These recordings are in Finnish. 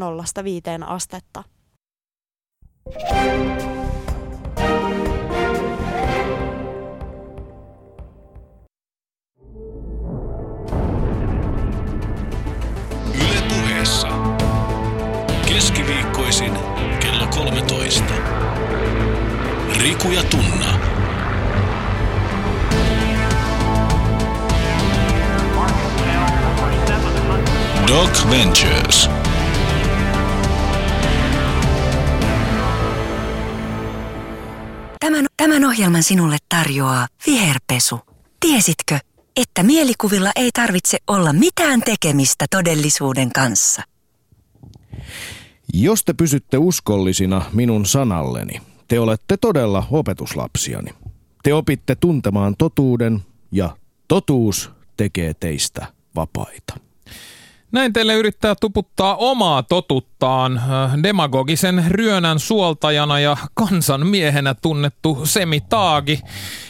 nollasta viiteen astetta. Yle puheessa. Keskiviikkoisin kello 13. Riku ja Tunna. Doc Ventures. Tämän, ohjelman sinulle tarjoaa Viherpesu. Tiesitkö, että mielikuvilla ei tarvitse olla mitään tekemistä todellisuuden kanssa? Jos te pysytte uskollisina minun sanalleni, te olette todella opetuslapsiani. Te opitte tuntemaan totuuden ja totuus tekee teistä vapaita. Näin teille yrittää tuputtaa omaa totuttaan äh, demagogisen ryönän suoltajana ja kansanmiehenä tunnettu Semi Taagi,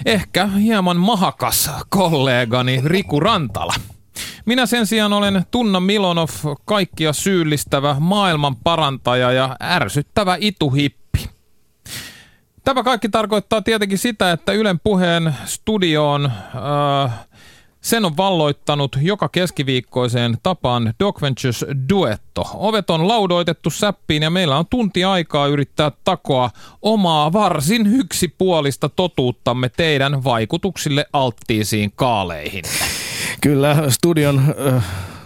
ehkä hieman mahakas kollegani Riku Rantala. Minä sen sijaan olen Tunna Milonov, kaikkia syyllistävä maailman parantaja ja ärsyttävä ituhippi. Tämä kaikki tarkoittaa tietenkin sitä, että Ylen puheen studioon äh, sen on valloittanut joka keskiviikkoiseen tapaan Doc Ventures duetto. Ovet on laudoitettu säppiin ja meillä on tunti aikaa yrittää takoa omaa varsin yksipuolista totuuttamme teidän vaikutuksille alttiisiin kaaleihin. Kyllä studion äh,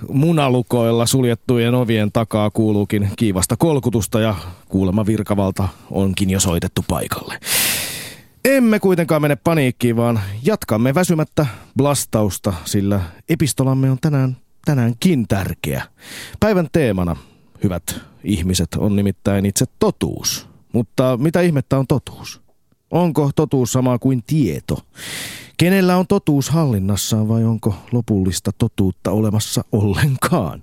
munalukoilla suljettujen ovien takaa kuuluukin kiivasta kolkutusta ja kuulemma virkavalta onkin jo soitettu paikalle. Emme kuitenkaan mene paniikkiin, vaan jatkamme väsymättä blastausta, sillä epistolamme on tänään, tänäänkin tärkeä. Päivän teemana, hyvät ihmiset, on nimittäin itse totuus. Mutta mitä ihmettä on totuus? Onko totuus sama kuin tieto? Kenellä on totuus hallinnassaan vai onko lopullista totuutta olemassa ollenkaan?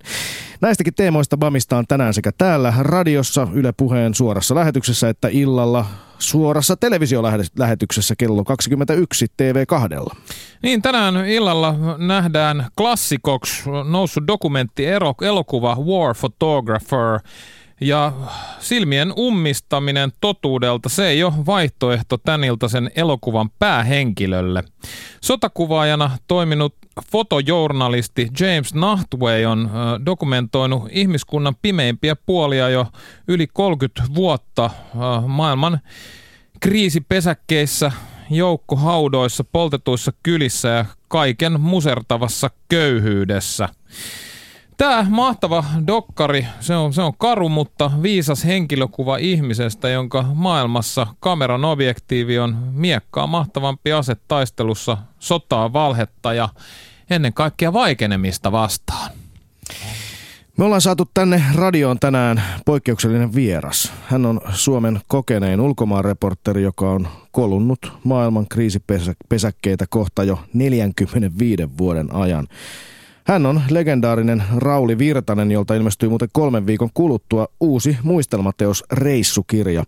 Näistäkin teemoista bamistaan tänään sekä täällä radiossa Yle Puheen suorassa lähetyksessä että illalla suorassa televisiolähetyksessä kello 21 TV2. Niin, tänään illalla nähdään klassikoksi noussut dokumentti elokuva War Photographer – ja silmien ummistaminen totuudelta, se ei ole vaihtoehto tän sen elokuvan päähenkilölle. Sotakuvaajana toiminut fotojournalisti James Nahtway on dokumentoinut ihmiskunnan pimeimpiä puolia jo yli 30 vuotta maailman kriisipesäkkeissä, joukkohaudoissa, poltetuissa kylissä ja kaiken musertavassa köyhyydessä. Tämä mahtava dokkari, se on, se on karu, mutta viisas henkilökuva ihmisestä, jonka maailmassa kameran objektiivi on miekkaa mahtavampi ase taistelussa sotaa, valhetta ja ennen kaikkea vaikenemista vastaan. Me ollaan saatu tänne radioon tänään poikkeuksellinen vieras. Hän on Suomen kokenein ulkomaanreporteri, joka on kolunnut maailman kriisipesäkkeitä kohta jo 45 vuoden ajan. Hän on legendaarinen Rauli Virtanen, jolta ilmestyy muuten kolmen viikon kuluttua uusi muistelmateos Reissukirja.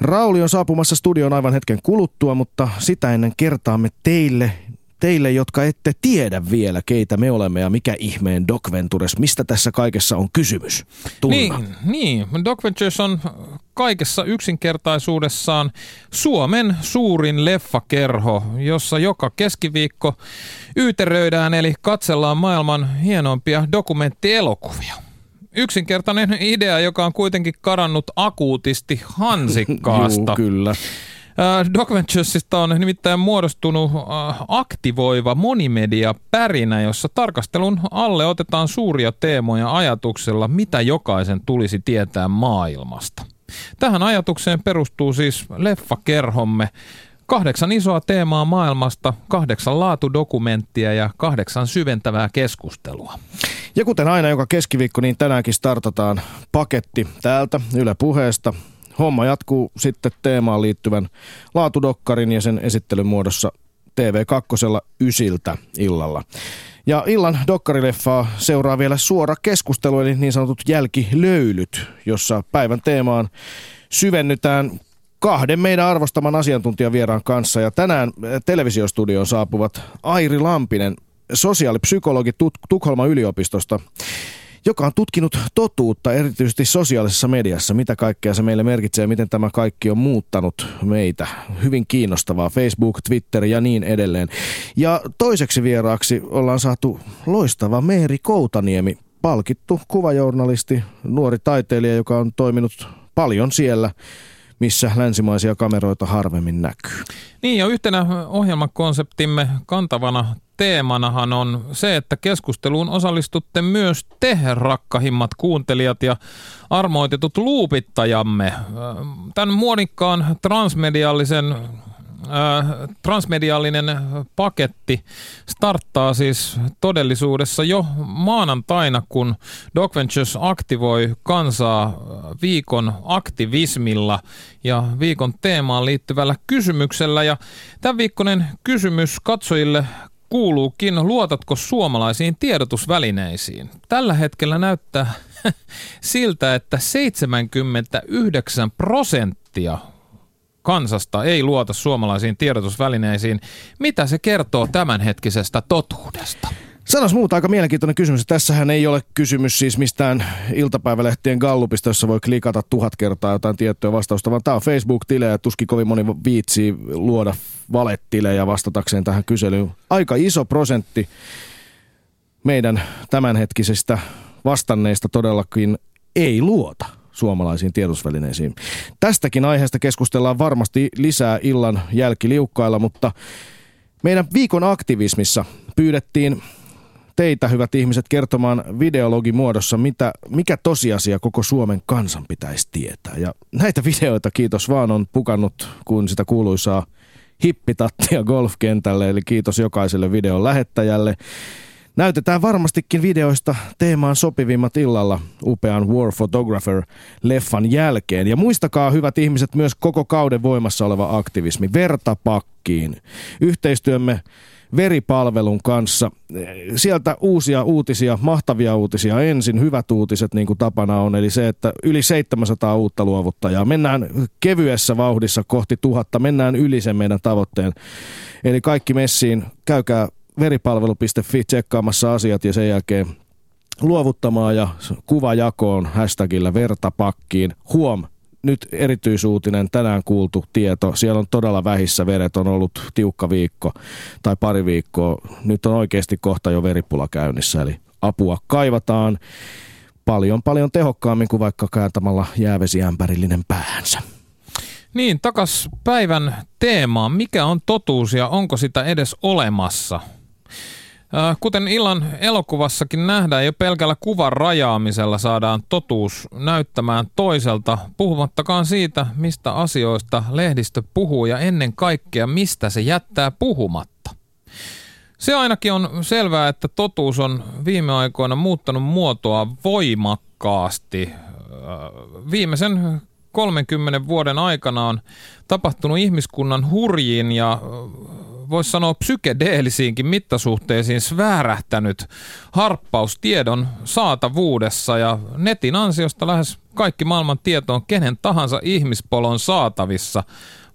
Rauli on saapumassa studioon aivan hetken kuluttua, mutta sitä ennen kertaamme teille teille, jotka ette tiedä vielä, keitä me olemme ja mikä ihmeen Doc Ventures, mistä tässä kaikessa on kysymys? Tunna. Niin, niin, Doc Ventures on kaikessa yksinkertaisuudessaan Suomen suurin leffakerho, jossa joka keskiviikko yyteröidään eli katsellaan maailman hienoimpia dokumenttielokuvia yksinkertainen idea, joka on kuitenkin karannut akuutisti hansikkaasta. Juu, kyllä. Äh, Doc Venturesista on nimittäin muodostunut äh, aktivoiva monimedia pärinä, jossa tarkastelun alle otetaan suuria teemoja ajatuksella, mitä jokaisen tulisi tietää maailmasta. Tähän ajatukseen perustuu siis leffakerhomme, kahdeksan isoa teemaa maailmasta, kahdeksan laatudokumenttia ja kahdeksan syventävää keskustelua. Ja kuten aina joka keskiviikko, niin tänäänkin startataan paketti täältä Yle Puheesta homma jatkuu sitten teemaan liittyvän laatudokkarin ja sen esittelyn muodossa TV2 ysiltä illalla. Ja illan dokkarileffaa seuraa vielä suora keskustelu, eli niin sanotut jälkilöylyt, jossa päivän teemaan syvennytään kahden meidän arvostaman asiantuntijavieraan kanssa. Ja tänään televisiostudioon saapuvat Airi Lampinen, sosiaalipsykologi Tukholman yliopistosta joka on tutkinut totuutta erityisesti sosiaalisessa mediassa, mitä kaikkea se meille merkitsee ja miten tämä kaikki on muuttanut meitä. Hyvin kiinnostavaa, Facebook, Twitter ja niin edelleen. Ja toiseksi vieraaksi ollaan saatu loistava Meeri Koutaniemi, palkittu kuvajournalisti, nuori taiteilija, joka on toiminut paljon siellä missä länsimaisia kameroita harvemmin näkyy. Niin ja yhtenä ohjelmakonseptimme kantavana teemanahan on se, että keskusteluun osallistutte myös te, rakkahimmat kuuntelijat ja armoitetut luupittajamme. Tämän muodikkaan transmediallisen transmediaalinen paketti starttaa siis todellisuudessa jo maanantaina, kun Doc Ventures aktivoi kansaa viikon aktivismilla ja viikon teemaan liittyvällä kysymyksellä. Ja tämän viikkoinen kysymys katsojille kuuluukin, luotatko suomalaisiin tiedotusvälineisiin? Tällä hetkellä näyttää siltä, että 79 prosenttia kansasta ei luota suomalaisiin tiedotusvälineisiin. Mitä se kertoo tämänhetkisestä totuudesta? Sanos muuta, aika mielenkiintoinen kysymys. Tässähän ei ole kysymys siis mistään iltapäivälehtien gallupista, jossa voi klikata tuhat kertaa jotain tiettyä vastausta, vaan tämä on Facebook-tile ja tuskin kovin moni viitsii luoda valettilejä vastatakseen tähän kyselyyn. Aika iso prosentti meidän tämänhetkisistä vastanneista todellakin ei luota suomalaisiin tiedotusvälineisiin. Tästäkin aiheesta keskustellaan varmasti lisää illan jälkiliukkailla, mutta meidän viikon aktivismissa pyydettiin teitä, hyvät ihmiset, kertomaan videologimuodossa, mitä, mikä tosiasia koko Suomen kansan pitäisi tietää. Ja näitä videoita, kiitos vaan, on pukannut, kun sitä kuuluisaa hippitattia golfkentälle, eli kiitos jokaiselle videon lähettäjälle. Näytetään varmastikin videoista teemaan sopivimmat illalla upean War Photographer-leffan jälkeen. Ja muistakaa, hyvät ihmiset, myös koko kauden voimassa oleva aktivismi. Verta pakkiin. Yhteistyömme veripalvelun kanssa. Sieltä uusia uutisia, mahtavia uutisia ensin, hyvät uutiset niin kuin tapana on, eli se, että yli 700 uutta luovuttajaa. Mennään kevyessä vauhdissa kohti tuhatta, mennään yli sen meidän tavoitteen. Eli kaikki messiin, käykää veripalvelu.fi tsekkaamassa asiat ja sen jälkeen luovuttamaan ja kuvajakoon hashtagillä vertapakkiin. Huom, nyt erityisuutinen, tänään kuultu tieto. Siellä on todella vähissä veret, on ollut tiukka viikko tai pari viikkoa. Nyt on oikeasti kohta jo veripula käynnissä, eli apua kaivataan paljon paljon tehokkaammin kuin vaikka kääntämällä jäävesiämpärillinen päänsä. Niin, takas päivän teemaan. Mikä on totuus ja onko sitä edes olemassa? Kuten illan elokuvassakin nähdään, jo pelkällä kuvan rajaamisella saadaan totuus näyttämään toiselta, puhumattakaan siitä, mistä asioista lehdistö puhuu ja ennen kaikkea, mistä se jättää puhumatta. Se ainakin on selvää, että totuus on viime aikoina muuttanut muotoa voimakkaasti. Viimeisen 30 vuoden aikana on tapahtunut ihmiskunnan hurjin ja voisi sanoa psykedeellisiinkin mittasuhteisiin svärähtänyt harppaus tiedon saatavuudessa ja netin ansiosta lähes kaikki maailman tieto on kenen tahansa ihmispolon saatavissa.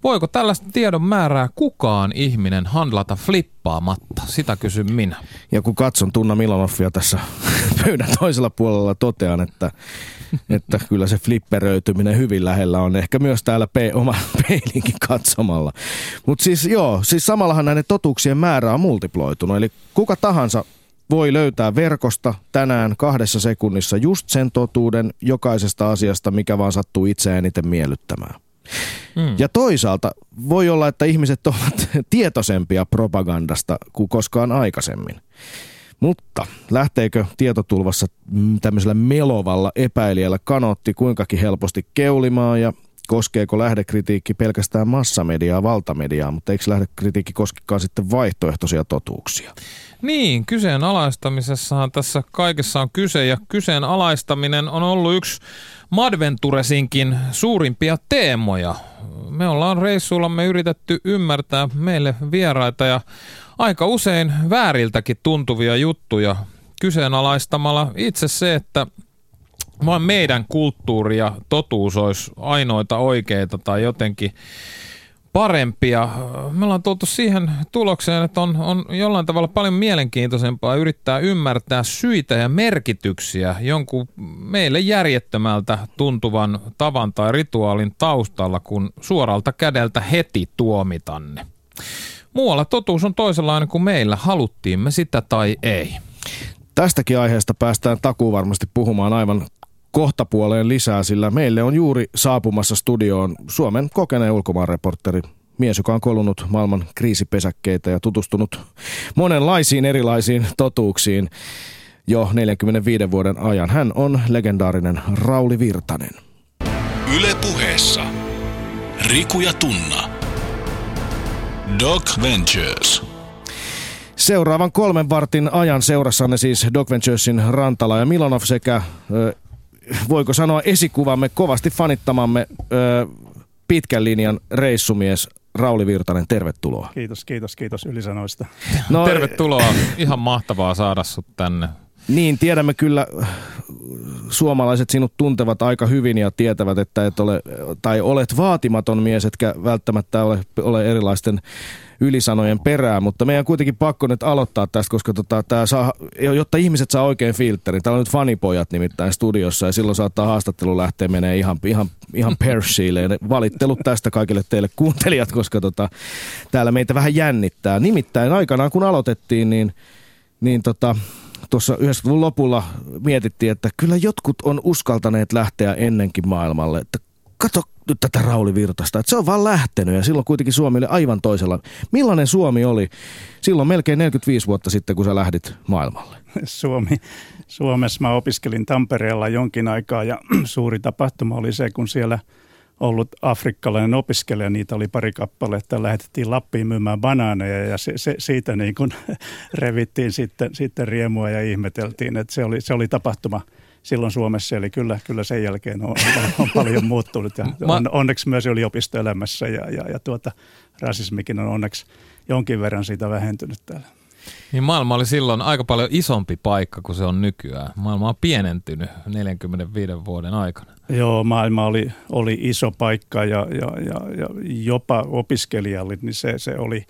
Voiko tällaista tiedon määrää kukaan ihminen handlata flippaamatta? Sitä kysyn minä. Ja kun katson Tunna Milanoffia tässä pöydän toisella puolella, totean, että että kyllä se flipperöityminen hyvin lähellä on ehkä myös täällä pe- oma peilinkin katsomalla. Mutta siis joo, siis samallahan näiden totuuksien määrä on multiploitunut, eli kuka tahansa voi löytää verkosta tänään kahdessa sekunnissa just sen totuuden jokaisesta asiasta, mikä vaan sattuu itse eniten miellyttämään. Mm. Ja toisaalta voi olla, että ihmiset ovat tietoisempia propagandasta kuin koskaan aikaisemmin. Mutta lähteekö tietotulvassa mm, tämmöisellä melovalla epäilijällä kanotti kuinkakin helposti keulimaan ja koskeeko lähdekritiikki pelkästään massamediaa, valtamediaa, mutta eikö lähdekritiikki koskekaan sitten vaihtoehtoisia totuuksia? Niin, kyseenalaistamisessahan tässä kaikessa on kyse ja kyseenalaistaminen on ollut yksi Madventuresinkin suurimpia teemoja. Me ollaan reissuillamme yritetty ymmärtää meille vieraita ja aika usein vääriltäkin tuntuvia juttuja kyseenalaistamalla itse se, että vain meidän kulttuuri ja totuus olisi ainoita oikeita tai jotenkin parempia. Me ollaan tultu siihen tulokseen, että on, on jollain tavalla paljon mielenkiintoisempaa yrittää ymmärtää syitä ja merkityksiä jonkun meille järjettömältä tuntuvan tavan tai rituaalin taustalla, kun suoralta kädeltä heti tuomitanne. Muualla totuus on toisenlainen kuin meillä, haluttiin me sitä tai ei. Tästäkin aiheesta päästään takuu varmasti puhumaan aivan kohtapuoleen lisää, sillä meille on juuri saapumassa studioon Suomen kokeneen ulkomaanreporteri mies, joka on kolunut maailman kriisipesäkkeitä ja tutustunut monenlaisiin erilaisiin totuuksiin jo 45 vuoden ajan. Hän on legendaarinen Rauli Virtanen. Yle puheessa. Riku ja Tunna. Doc Ventures. Seuraavan kolmen vartin ajan seurassanne siis Doc Venturesin Rantala ja Milanov sekä, voiko sanoa esikuvamme, kovasti fanittamamme ö, pitkän linjan reissumies Rauli Virtanen, tervetuloa. Kiitos, kiitos, kiitos ylisanoista. No, Tervetuloa, ihan mahtavaa saada sut tänne. Niin, tiedämme kyllä, suomalaiset sinut tuntevat aika hyvin ja tietävät, että et ole, tai olet vaatimaton mies, etkä välttämättä ole, ole erilaisten ylisanojen perää, mutta meidän on kuitenkin pakko nyt aloittaa tästä, koska tota, tää saa, jotta ihmiset saa oikein filterin. Täällä on nyt fanipojat nimittäin studiossa ja silloin saattaa haastattelu lähteä menee ihan, ihan, ihan persiille. Valittelut tästä kaikille teille kuuntelijat, koska tota, täällä meitä vähän jännittää. Nimittäin aikanaan kun aloitettiin, niin, niin tota, tuossa 90-luvun lopulla mietittiin, että kyllä jotkut on uskaltaneet lähteä ennenkin maailmalle. Että kato nyt tätä Rauli Virtasta, että se on vaan lähtenyt ja silloin kuitenkin Suomi oli aivan toisella. Millainen Suomi oli silloin melkein 45 vuotta sitten, kun sä lähdit maailmalle? Suomi, Suomessa mä opiskelin Tampereella jonkin aikaa ja suuri tapahtuma oli se, kun siellä ollut afrikkalainen opiskelija, niitä oli pari kappaletta, lähetettiin Lappiin myymään banaaneja ja se, se, siitä niin kuin revittiin sitten, sitten riemua ja ihmeteltiin, että se oli, se oli tapahtuma – silloin Suomessa, eli kyllä, kyllä sen jälkeen on, on paljon muuttunut ja on, onneksi myös yliopistoelämässä ja, ja, ja tuota, rasismikin on onneksi jonkin verran siitä vähentynyt täällä. Niin maailma oli silloin aika paljon isompi paikka kuin se on nykyään. Maailma on pienentynyt 45 vuoden aikana. Joo, maailma oli, oli iso paikka ja, ja, ja, ja jopa opiskelijalle, niin se, se oli,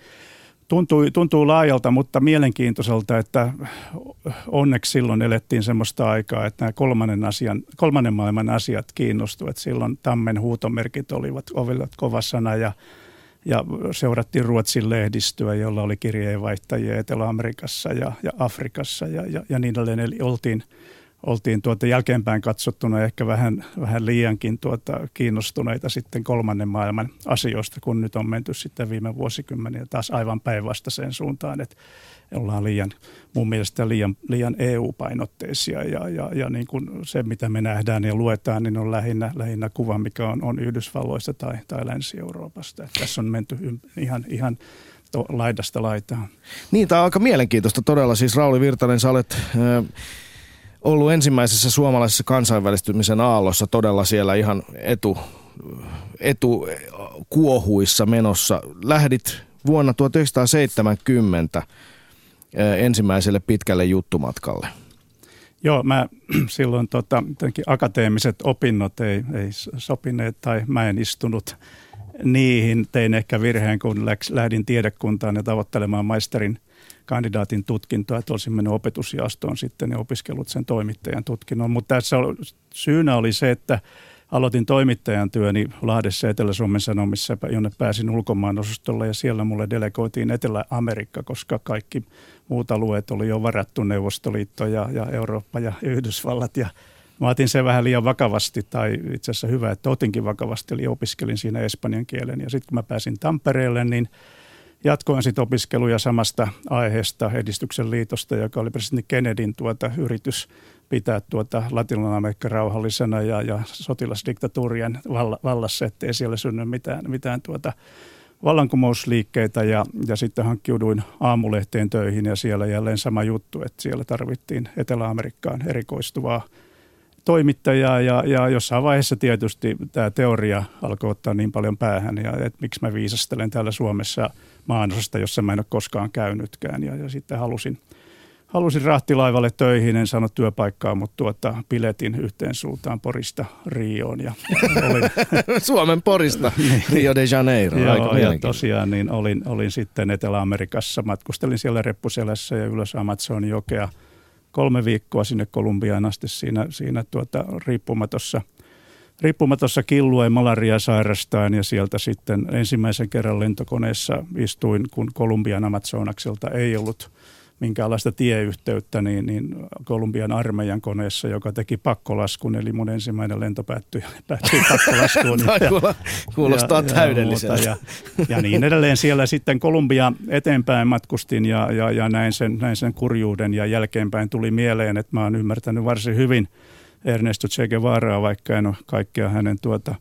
tuntuu, tuntuu laajalta, mutta mielenkiintoiselta, että onneksi silloin elettiin semmoista aikaa, että nämä kolmannen, asian, kolmannen maailman asiat kiinnostuivat. Silloin tammen huutomerkit olivat, olivat kovasana ja, ja seurattiin Ruotsin lehdistöä, jolla oli kirjeenvaihtajia Etelä-Amerikassa ja, ja Afrikassa ja, ja, ja niin edelleen. Eli oltiin – oltiin tuota jälkeenpäin katsottuna ehkä vähän, vähän liiankin tuota kiinnostuneita sitten kolmannen maailman asioista, kun nyt on menty sitten viime vuosikymmeniä taas aivan päinvastaiseen suuntaan, että ollaan liian, mun mielestä liian, liian EU-painotteisia ja, ja, ja niin kuin se, mitä me nähdään ja luetaan, niin on lähinnä, lähinnä kuva, mikä on, on Yhdysvalloista tai, tai Länsi-Euroopasta. Että tässä on menty ihan, ihan laidasta laitaan. Niin, tämä on aika mielenkiintoista todella. Siis Rauli Virtanen, sä olet... Äh ollut ensimmäisessä suomalaisessa kansainvälistymisen aallossa todella siellä ihan etu, etu kuohuissa menossa. Lähdit vuonna 1970 ensimmäiselle pitkälle juttumatkalle. Joo, mä silloin tota, akateemiset opinnot ei, ei sopineet tai mä en istunut niihin. Tein ehkä virheen, kun lähdin tiedekuntaan ja tavoittelemaan maisterin – kandidaatin tutkintoa, että olisin mennyt opetusjaostoon sitten ja opiskellut sen toimittajan tutkinnon. Mutta tässä syynä oli se, että aloitin toimittajan työni Lahdessa Etelä-Suomen Sanomissa, jonne pääsin ulkomaanosastolle ja siellä mulle delegoitiin Etelä-Amerikka, koska kaikki muut alueet oli jo varattu, Neuvostoliitto ja, ja Eurooppa ja Yhdysvallat ja Mä otin sen vähän liian vakavasti, tai itse asiassa hyvä, että otinkin vakavasti, eli opiskelin siinä espanjan kielen. Ja sitten kun mä pääsin Tampereelle, niin – jatkoin sitten opiskeluja samasta aiheesta edistyksen liitosta, joka oli presidentti Kennedyn tuota yritys pitää tuota Latinalamerikka rauhallisena ja, ja sotilasdiktatuurien valla, vallassa, ettei siellä synny mitään, mitään tuota vallankumousliikkeitä. Ja, ja sitten hankkiuduin aamulehteen töihin ja siellä jälleen sama juttu, että siellä tarvittiin Etelä-Amerikkaan erikoistuvaa toimittajaa ja, ja jossain vaiheessa tietysti tämä teoria alkoi ottaa niin paljon päähän ja että miksi mä viisastelen täällä Suomessa maanosasta, jossa mä en ole koskaan käynytkään ja, ja sitten halusin, halusin rahtilaivalle töihin, en saanut työpaikkaa, mutta tuota, piletin yhteen suuntaan Porista Rioon. Ja olin, Suomen Porista, Rio de Janeiro. Aika Joo, ja mielenkiintoista. tosiaan niin olin, olin sitten Etelä-Amerikassa, matkustelin siellä reppuselässä ja ylös Amazonin jokea viikkoa sinne Kolumbiaan asti siinä, siinä tuota, riippumatossa, riippumatossa killuen malaria sairastaan ja sieltä sitten ensimmäisen kerran lentokoneessa istuin, kun Kolumbian Amazonakselta ei ollut minkäänlaista tieyhteyttä, niin, niin Kolumbian armeijan koneessa, joka teki pakkolaskun, eli mun ensimmäinen lento päättyi, päättyi pakkolaskuun. Kuulo- kuulostaa ja, täydelliseltä. Ja, ja, ja niin edelleen. Siellä sitten Kolumbia eteenpäin matkustin ja, ja, ja näin, sen, näin sen kurjuuden ja jälkeenpäin tuli mieleen, että mä oon ymmärtänyt varsin hyvin Ernesto Che Guevaraa, vaikka en ole kaikkea hänen tuota,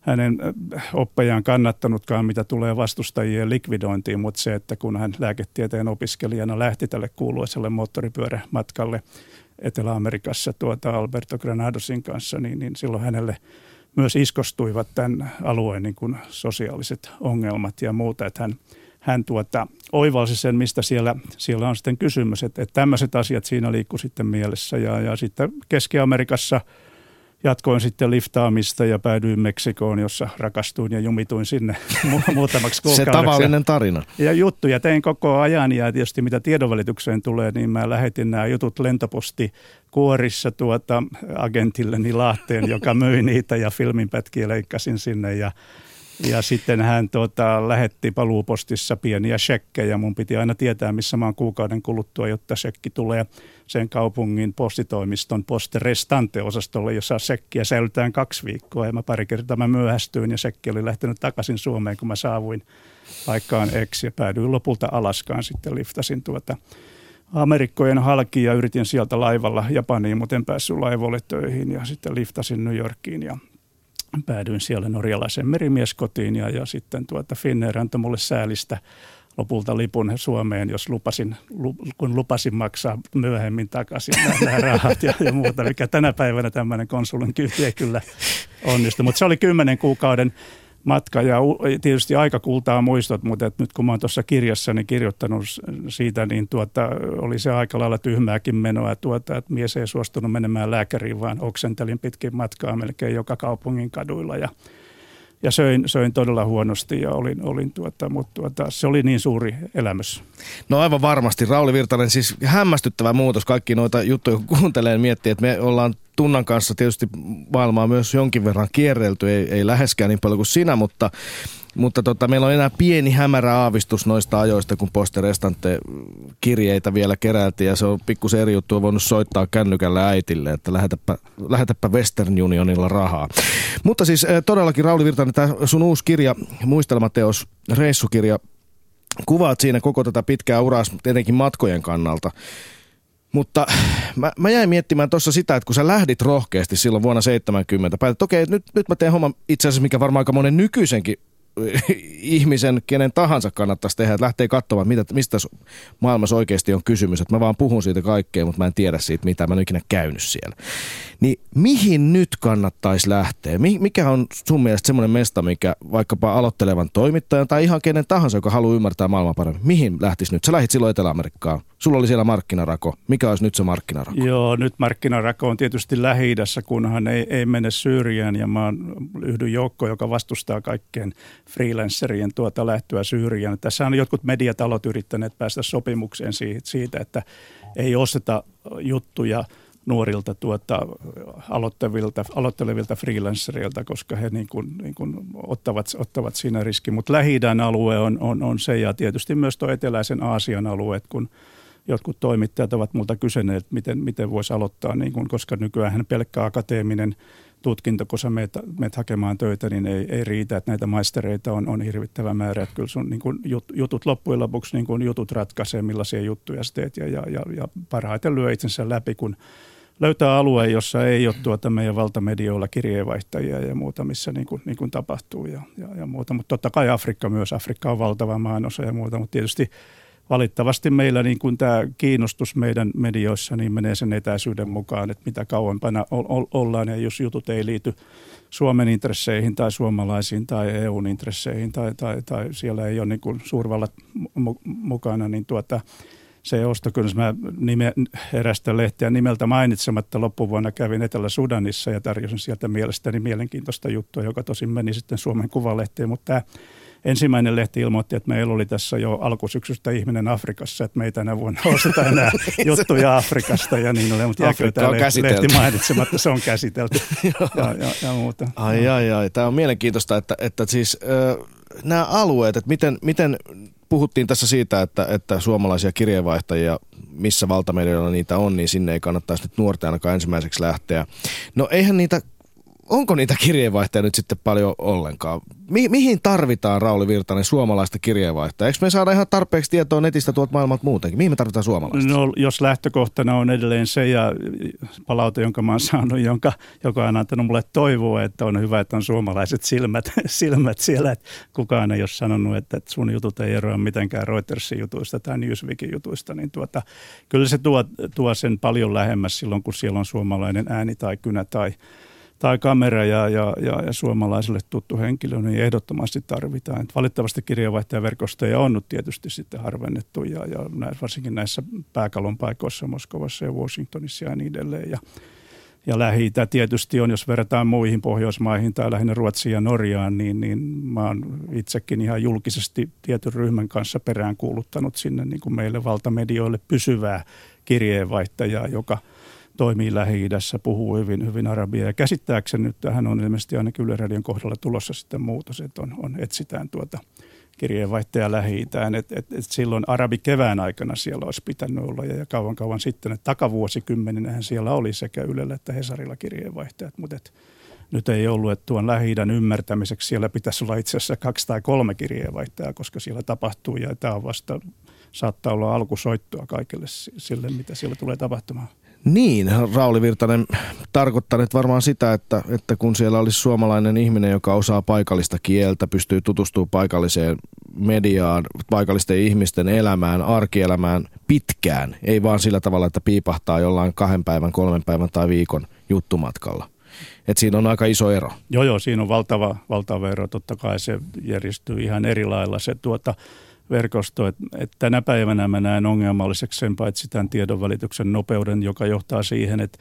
hänen äh, oppejaan kannattanutkaan, mitä tulee vastustajien likvidointiin, mutta se, että kun hän lääketieteen opiskelijana lähti tälle kuuluiselle moottoripyörämatkalle Etelä-Amerikassa tuota Alberto Granadosin kanssa, niin, niin silloin hänelle myös iskostuivat tämän alueen niin kuin sosiaaliset ongelmat ja muuta, että hän, hän tuota, oivalsi sen, mistä siellä, siellä on sitten kysymys, että, että tämmöiset asiat siinä liikkuu sitten mielessä. Ja, ja sitten Keski-Amerikassa – jatkoin sitten liftaamista ja päädyin Meksikoon, jossa rakastuin ja jumituin sinne mu- muutamaksi Se kuukaudeksi. tavallinen tarina. Ja juttuja tein koko ajan ja tietysti mitä tiedonvälitykseen tulee, niin mä lähetin nämä jutut lentoposti kuorissa tuota agentilleni Lahteen, joka myi niitä ja filminpätkiä leikkasin sinne ja ja sitten hän tuota, lähetti paluupostissa pieniä shekkejä. Mun piti aina tietää, missä mä oon kuukauden kuluttua, jotta shekki tulee sen kaupungin postitoimiston poste restante-osastolle, jossa shekkiä säilytään kaksi viikkoa. Ja mä pari kertaa mä myöhästyin ja shekki oli lähtenyt takaisin Suomeen, kun mä saavuin paikkaan X ja päädyin lopulta Alaskaan. Sitten liftasin tuota Amerikkojen halki ja yritin sieltä laivalla Japaniin, mutta en päässyt laivoille töihin ja sitten liftasin New Yorkiin ja päädyin siellä norjalaisen merimieskotiin ja, ja sitten tuota Finnair antoi mulle säälistä lopulta lipun Suomeen, jos lupasin, lu, kun lupasin maksaa myöhemmin takaisin nämä, rahat ja, ja muuta, mikä tänä päivänä tämmöinen konsulin kyllä onnistu. Mutta se oli kymmenen kuukauden matka ja tietysti aika kultaa muistot, mutta et nyt kun mä oon tuossa kirjassani kirjoittanut s- siitä, niin tuota, oli se aika lailla tyhmääkin menoa, tuota, että mies ei suostunut menemään lääkäriin, vaan oksentelin pitkin matkaa melkein joka kaupungin kaduilla ja ja söin, söin todella huonosti ja olin, olin tuota, mutta tuota, se oli niin suuri elämys. No aivan varmasti. Rauli Virtanen, siis hämmästyttävä muutos. Kaikki noita juttuja kun kuuntelee ja miettii, että me ollaan Tunnan kanssa tietysti maailmaa myös jonkin verran kierrelty. Ei, ei läheskään niin paljon kuin sinä, mutta, mutta tota, meillä on enää pieni hämärä aavistus noista ajoista, kun Poste Restante kirjeitä vielä keräiltiin. Ja se on pikkusen eri juttu, on voinut soittaa kännykällä äitille, että lähetäpä, lähetäpä Western Unionilla rahaa. Mutta siis eh, todellakin Rauli Virtanen, tämä sun uusi kirja, muistelmateos, reissukirja, kuvaat siinä koko tätä pitkää uraa tietenkin matkojen kannalta. Mutta mä, mä jäin miettimään tuossa sitä, että kun sä lähdit rohkeasti silloin vuonna 70, päätit, että okei, nyt, nyt mä teen homman itse asiassa, mikä varmaan aika monen nykyisenkin ihmisen, kenen tahansa kannattaisi tehdä, että lähtee katsomaan, mitä, mistä maailmassa oikeasti on kysymys. Että mä vaan puhun siitä kaikkea, mutta mä en tiedä siitä mitä, mä en ikinä käynyt siellä. Niin mihin nyt kannattaisi lähteä? Mi- Mikä on sun mielestä semmoinen mesta, mikä vaikkapa aloittelevan toimittajan tai ihan kenen tahansa, joka haluaa ymmärtää maailmaa paremmin, mihin lähtisi nyt? Sä lähit silloin Etelä-Amerikkaan. Sulla oli siellä markkinarako. Mikä olisi nyt se markkinarako? Joo, nyt markkinarako on tietysti lähi kunhan ei, ei mene Syyriään ja mä yhdyn joukko, joka vastustaa kaikkien freelancerien tuota lähtöä Syyriaan. Tässä on jotkut mediatalot yrittäneet päästä sopimukseen siitä, että ei osteta juttuja nuorilta tuota, aloittavilta, aloittelevilta freelancereilta, koska he niin kuin, niin kuin ottavat, ottavat siinä riski. Mutta lähi alue on, on, on se ja tietysti myös tuo eteläisen Aasian alue, kun jotkut toimittajat ovat multa kysyneet, miten, miten voisi aloittaa, niin kun, koska nykyään pelkkä akateeminen tutkinto, kun sä meet, meet hakemaan töitä, niin ei, ei riitä, että näitä maistereita on, on hirvittävä määrä. Että kyllä sun niin kun jut, jutut loppujen lopuksi niin kun jutut ratkaisee, millaisia juttuja sä teet ja, ja, ja, ja parhaiten lyö itsensä läpi, kun löytää alueen, jossa ei ole tuota meidän valtamedioilla kirjeenvaihtajia ja muuta, missä niin kuin, niin kuin tapahtuu ja, ja, ja muuta. Mutta totta kai Afrikka myös. Afrikka on valtava maanosa ja muuta, mutta tietysti valitettavasti meillä niin kuin tämä kiinnostus meidän medioissa niin menee sen etäisyyden mukaan, että mitä kauempana ollaan ja jos jutut ei liity Suomen intresseihin tai suomalaisiin tai EUn intresseihin tai, tai, tai siellä ei ole niin kuin suurvallat mukana, niin tuota, se ostokynnys. Mä nime, erästä lehteä nimeltä mainitsematta loppuvuonna kävin Etelä-Sudanissa ja tarjosin sieltä mielestäni mielenkiintoista juttua, joka tosin meni sitten Suomen Kuvalehteen, mutta tämä ensimmäinen lehti ilmoitti, että meillä oli tässä jo alkusyksystä ihminen Afrikassa, että meitä tänä vuonna osteta enää juttuja Afrikasta ja niin ollen, mutta jääkö tämä lehti mainitsematta, se on käsitelty ja, ja, ja, muuta. Ai, ai, ai. Tämä on mielenkiintoista, että, että siis äh, nämä alueet, että miten, miten puhuttiin tässä siitä, että, että suomalaisia kirjeenvaihtajia, missä valtamedioilla niitä on, niin sinne ei kannattaisi nyt nuorten ainakaan ensimmäiseksi lähteä. No eihän niitä onko niitä kirjeenvaihtajia nyt sitten paljon ollenkaan? Mi- mihin tarvitaan, Rauli Virtanen, suomalaista kirjeenvaihtajaa? Eikö me saada ihan tarpeeksi tietoa netistä tuolta maailmalta muutenkin? Mihin me tarvitaan suomalaista? No, jos lähtökohtana on edelleen se ja palaute, jonka mä oon saanut, jonka, joka on antanut mulle toivoa, että on hyvä, että on suomalaiset silmät, silmät siellä. Että kukaan ei ole sanonut, että, että sun jutut ei eroa mitenkään Reutersin jutuista tai Newsweekin jutuista. Niin tuota, kyllä se tuo, tuo sen paljon lähemmäs silloin, kun siellä on suomalainen ääni tai kynä tai tai kamera ja, ja, ja, ja suomalaisille tuttu henkilö, niin ehdottomasti tarvitaan. Et valitettavasti kirjeenvaihtajaverkostoja on nyt tietysti sitten harvennettu ja, ja varsinkin näissä pääkalon paikoissa Moskovassa ja Washingtonissa ja niin edelleen. Ja, ja lähi tietysti on, jos verrataan muihin Pohjoismaihin tai lähinnä Ruotsiin ja Norjaan, niin, niin mä oon itsekin ihan julkisesti tietyn ryhmän kanssa perään kuuluttanut sinne niin kuin meille valtamedioille pysyvää kirjeenvaihtajaa, joka – toimii Lähi-idässä, puhuu hyvin, hyvin arabiaa. Ja käsittääkseni nyt tähän on ilmeisesti ainakin Yle Radion kohdalla tulossa sitten muutos, että on, on etsitään tuota kirjeenvaihtaja Lähi-Itään. Et, et, et silloin arabi kevään aikana siellä olisi pitänyt olla ja kauan kauan sitten, että takavuosikymmeninähän siellä oli sekä Ylellä että Hesarilla kirjeenvaihtajat, mutta et, nyt ei ollut, että tuon lähi ymmärtämiseksi siellä pitäisi olla itse asiassa kaksi tai kolme kirjeenvaihtajaa, koska siellä tapahtuu ja tämä on vasta saattaa olla alkusoittoa kaikille sille, mitä siellä tulee tapahtumaan. Niin, Rauli Virtanen tarkoittaa nyt varmaan sitä, että, että kun siellä olisi suomalainen ihminen, joka osaa paikallista kieltä, pystyy tutustumaan paikalliseen mediaan, paikallisten ihmisten elämään, arkielämään pitkään, ei vaan sillä tavalla, että piipahtaa jollain kahden päivän, kolmen päivän tai viikon juttumatkalla. Et siinä on aika iso ero. Joo, joo, siinä on valtava, valtava ero. Totta kai se järjestyy ihan eri lailla. Se tuota, verkosto. Et, et tänä päivänä mä näen ongelmalliseksi sen paitsi tämän tiedonvälityksen nopeuden, joka johtaa siihen, että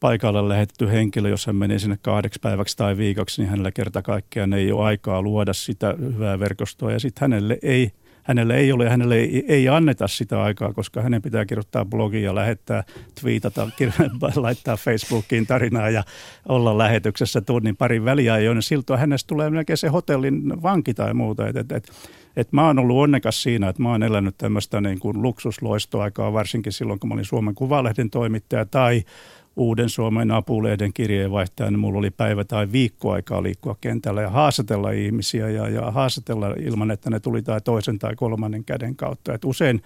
paikalle lähetty henkilö, jos hän menee sinne kahdeksi päiväksi tai viikoksi, niin hänellä kerta kaikkiaan ei ole aikaa luoda sitä hyvää verkostoa. Ja sitten hänelle ei, hänelle ei ole, hänelle ei, ei anneta sitä aikaa, koska hänen pitää kirjoittaa blogia, lähettää, twiitata, laittaa Facebookiin tarinaa ja olla lähetyksessä tunnin parin väliajoin. Silloin hänestä tulee melkein se hotellin vanki tai muuta. Et, et, et, et mä oon ollut onnekas siinä, että mä oon elänyt tämmöistä niin kuin luksusloistoaikaa, varsinkin silloin kun mä olin Suomen Kuvalehden toimittaja tai Uuden Suomen apulehden kirjeenvaihtaja, niin mulla oli päivä tai viikko aikaa liikkua kentällä ja haastatella ihmisiä ja, ja haastatella ilman, että ne tuli tai toisen tai kolmannen käden kautta. Et usein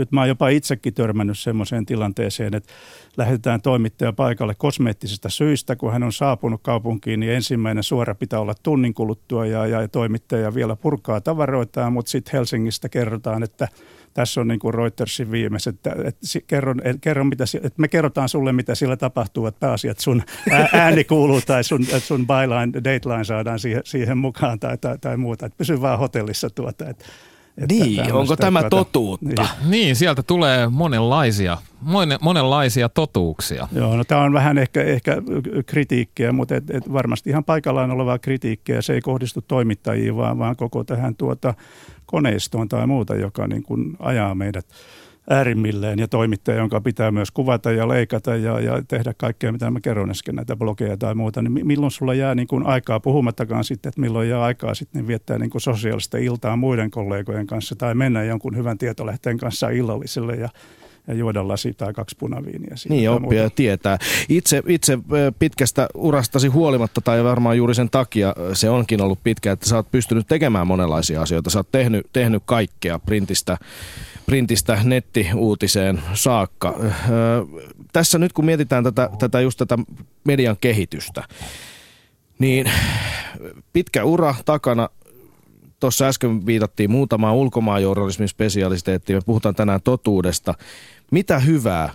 nyt mä oon jopa itsekin törmännyt semmoiseen tilanteeseen, että lähetetään toimittaja paikalle kosmeettisista syistä, kun hän on saapunut kaupunkiin, niin ensimmäinen suora pitää olla tunnin kuluttua ja, ja toimittaja vielä purkaa tavaroitaan, mutta sitten Helsingistä kerrotaan, että tässä on niin kuin Reutersin viimeiset, että, että kerron, kerron mitä, että me kerrotaan sulle, mitä siellä tapahtuu, että pääasiat sun ääni kuuluu tai sun, sun byline, dateline saadaan siihen, siihen mukaan tai, tai, tai muuta, että pysy vaan hotellissa tuota, että niin, onko tämä tuota, totuutta? Niin. niin, sieltä tulee monenlaisia, monen, monenlaisia totuuksia. Joo, no tämä on vähän ehkä, ehkä kritiikkiä, mutta et, et varmasti ihan paikallaan olevaa kritiikkiä. Se ei kohdistu toimittajiin, vaan, vaan koko tähän tuota koneistoon tai muuta, joka niin kuin ajaa meidät – äärimmilleen ja toimittaja, jonka pitää myös kuvata ja leikata ja, ja tehdä kaikkea, mitä mä kerron äsken, näitä blogeja tai muuta, niin milloin sulla jää niin kuin aikaa, puhumattakaan sitten, että milloin jää aikaa sitten niin viettää niin kuin sosiaalista iltaa muiden kollegojen kanssa tai mennä jonkun hyvän tietolehteen kanssa illalliselle ja ja juoda lasi tai kaksi punaviiniä. Niin, oppia ja tietää. Itse, itse pitkästä urastasi huolimatta tai varmaan juuri sen takia se onkin ollut pitkä, että sä oot pystynyt tekemään monenlaisia asioita. Sä oot tehnyt, tehnyt kaikkea printistä printistä nettiuutiseen saakka. Öö, tässä nyt kun mietitään tätä, tätä just tätä median kehitystä, niin pitkä ura takana. Tuossa äsken viitattiin muutamaan ulkomaanjournalismin spesialiteettiin. Me puhutaan tänään totuudesta. Mitä hyvää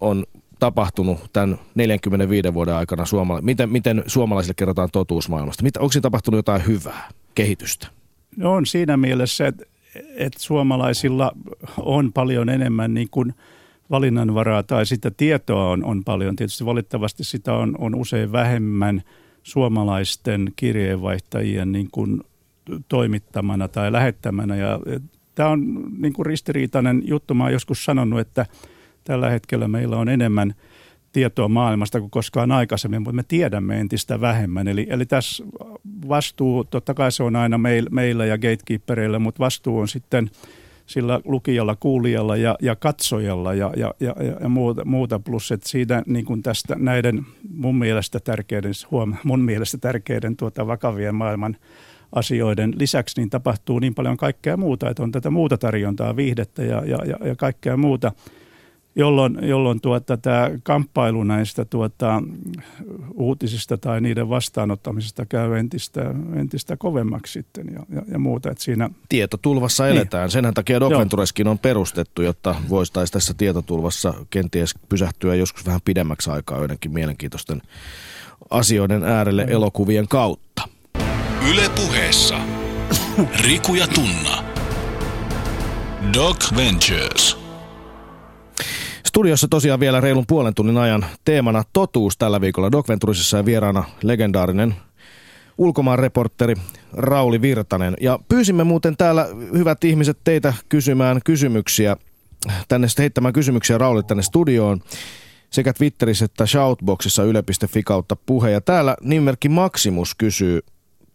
on tapahtunut tämän 45 vuoden aikana suomalaisille? Miten, miten suomalaisille kerrotaan totuus maailmasta? Mitä, onko siinä tapahtunut jotain hyvää kehitystä? No on siinä mielessä, että että suomalaisilla on paljon enemmän niin kuin valinnanvaraa tai sitä tietoa on, on paljon. Tietysti valitettavasti sitä on, on usein vähemmän suomalaisten kirjeenvaihtajien niin kuin toimittamana tai lähettämänä. Ja tämä on niin kuin ristiriitainen juttu. Mä oon joskus sanonut, että tällä hetkellä meillä on enemmän – tietoa maailmasta kuin koskaan aikaisemmin, mutta me tiedämme entistä vähemmän. Eli, eli tässä vastuu, totta kai se on aina meil, meillä ja gatekeepereillä, mutta vastuu on sitten sillä lukijalla, kuulijalla ja, ja katsojalla ja, ja, ja, ja muuta, muuta. Plus, että siitä niin kuin tästä näiden mun mielestä tärkeiden, huom, mun mielestä tärkeiden tuota vakavien maailman asioiden lisäksi niin tapahtuu niin paljon kaikkea muuta, että on tätä muuta tarjontaa, viihdettä ja, ja, ja, ja kaikkea muuta – jolloin, jolloin tuota, tämä kamppailu näistä tuota, uutisista tai niiden vastaanottamisesta käy entistä, entistä kovemmaksi sitten ja, ja, ja muuta. Että siinä... Tietotulvassa niin. eletään. Senhän takia Doventureskin on perustettu, jotta voisi tässä tietotulvassa kenties pysähtyä joskus vähän pidemmäksi aikaa joidenkin mielenkiintoisten asioiden äärelle elokuvien kautta. Yle puheessa Riku ja Tunna. Doc Ventures. Studiossa tosiaan vielä reilun puolen tunnin ajan teemana totuus tällä viikolla Doc Venturisessa ja vieraana legendaarinen ulkomaan reporteri Rauli Virtanen. Ja pyysimme muuten täällä, hyvät ihmiset, teitä kysymään kysymyksiä, tänne heittämään kysymyksiä Rauli tänne studioon sekä Twitterissä että Shoutboxissa yle.fi kautta puhe. Ja täällä nimimerkki Maximus kysyy,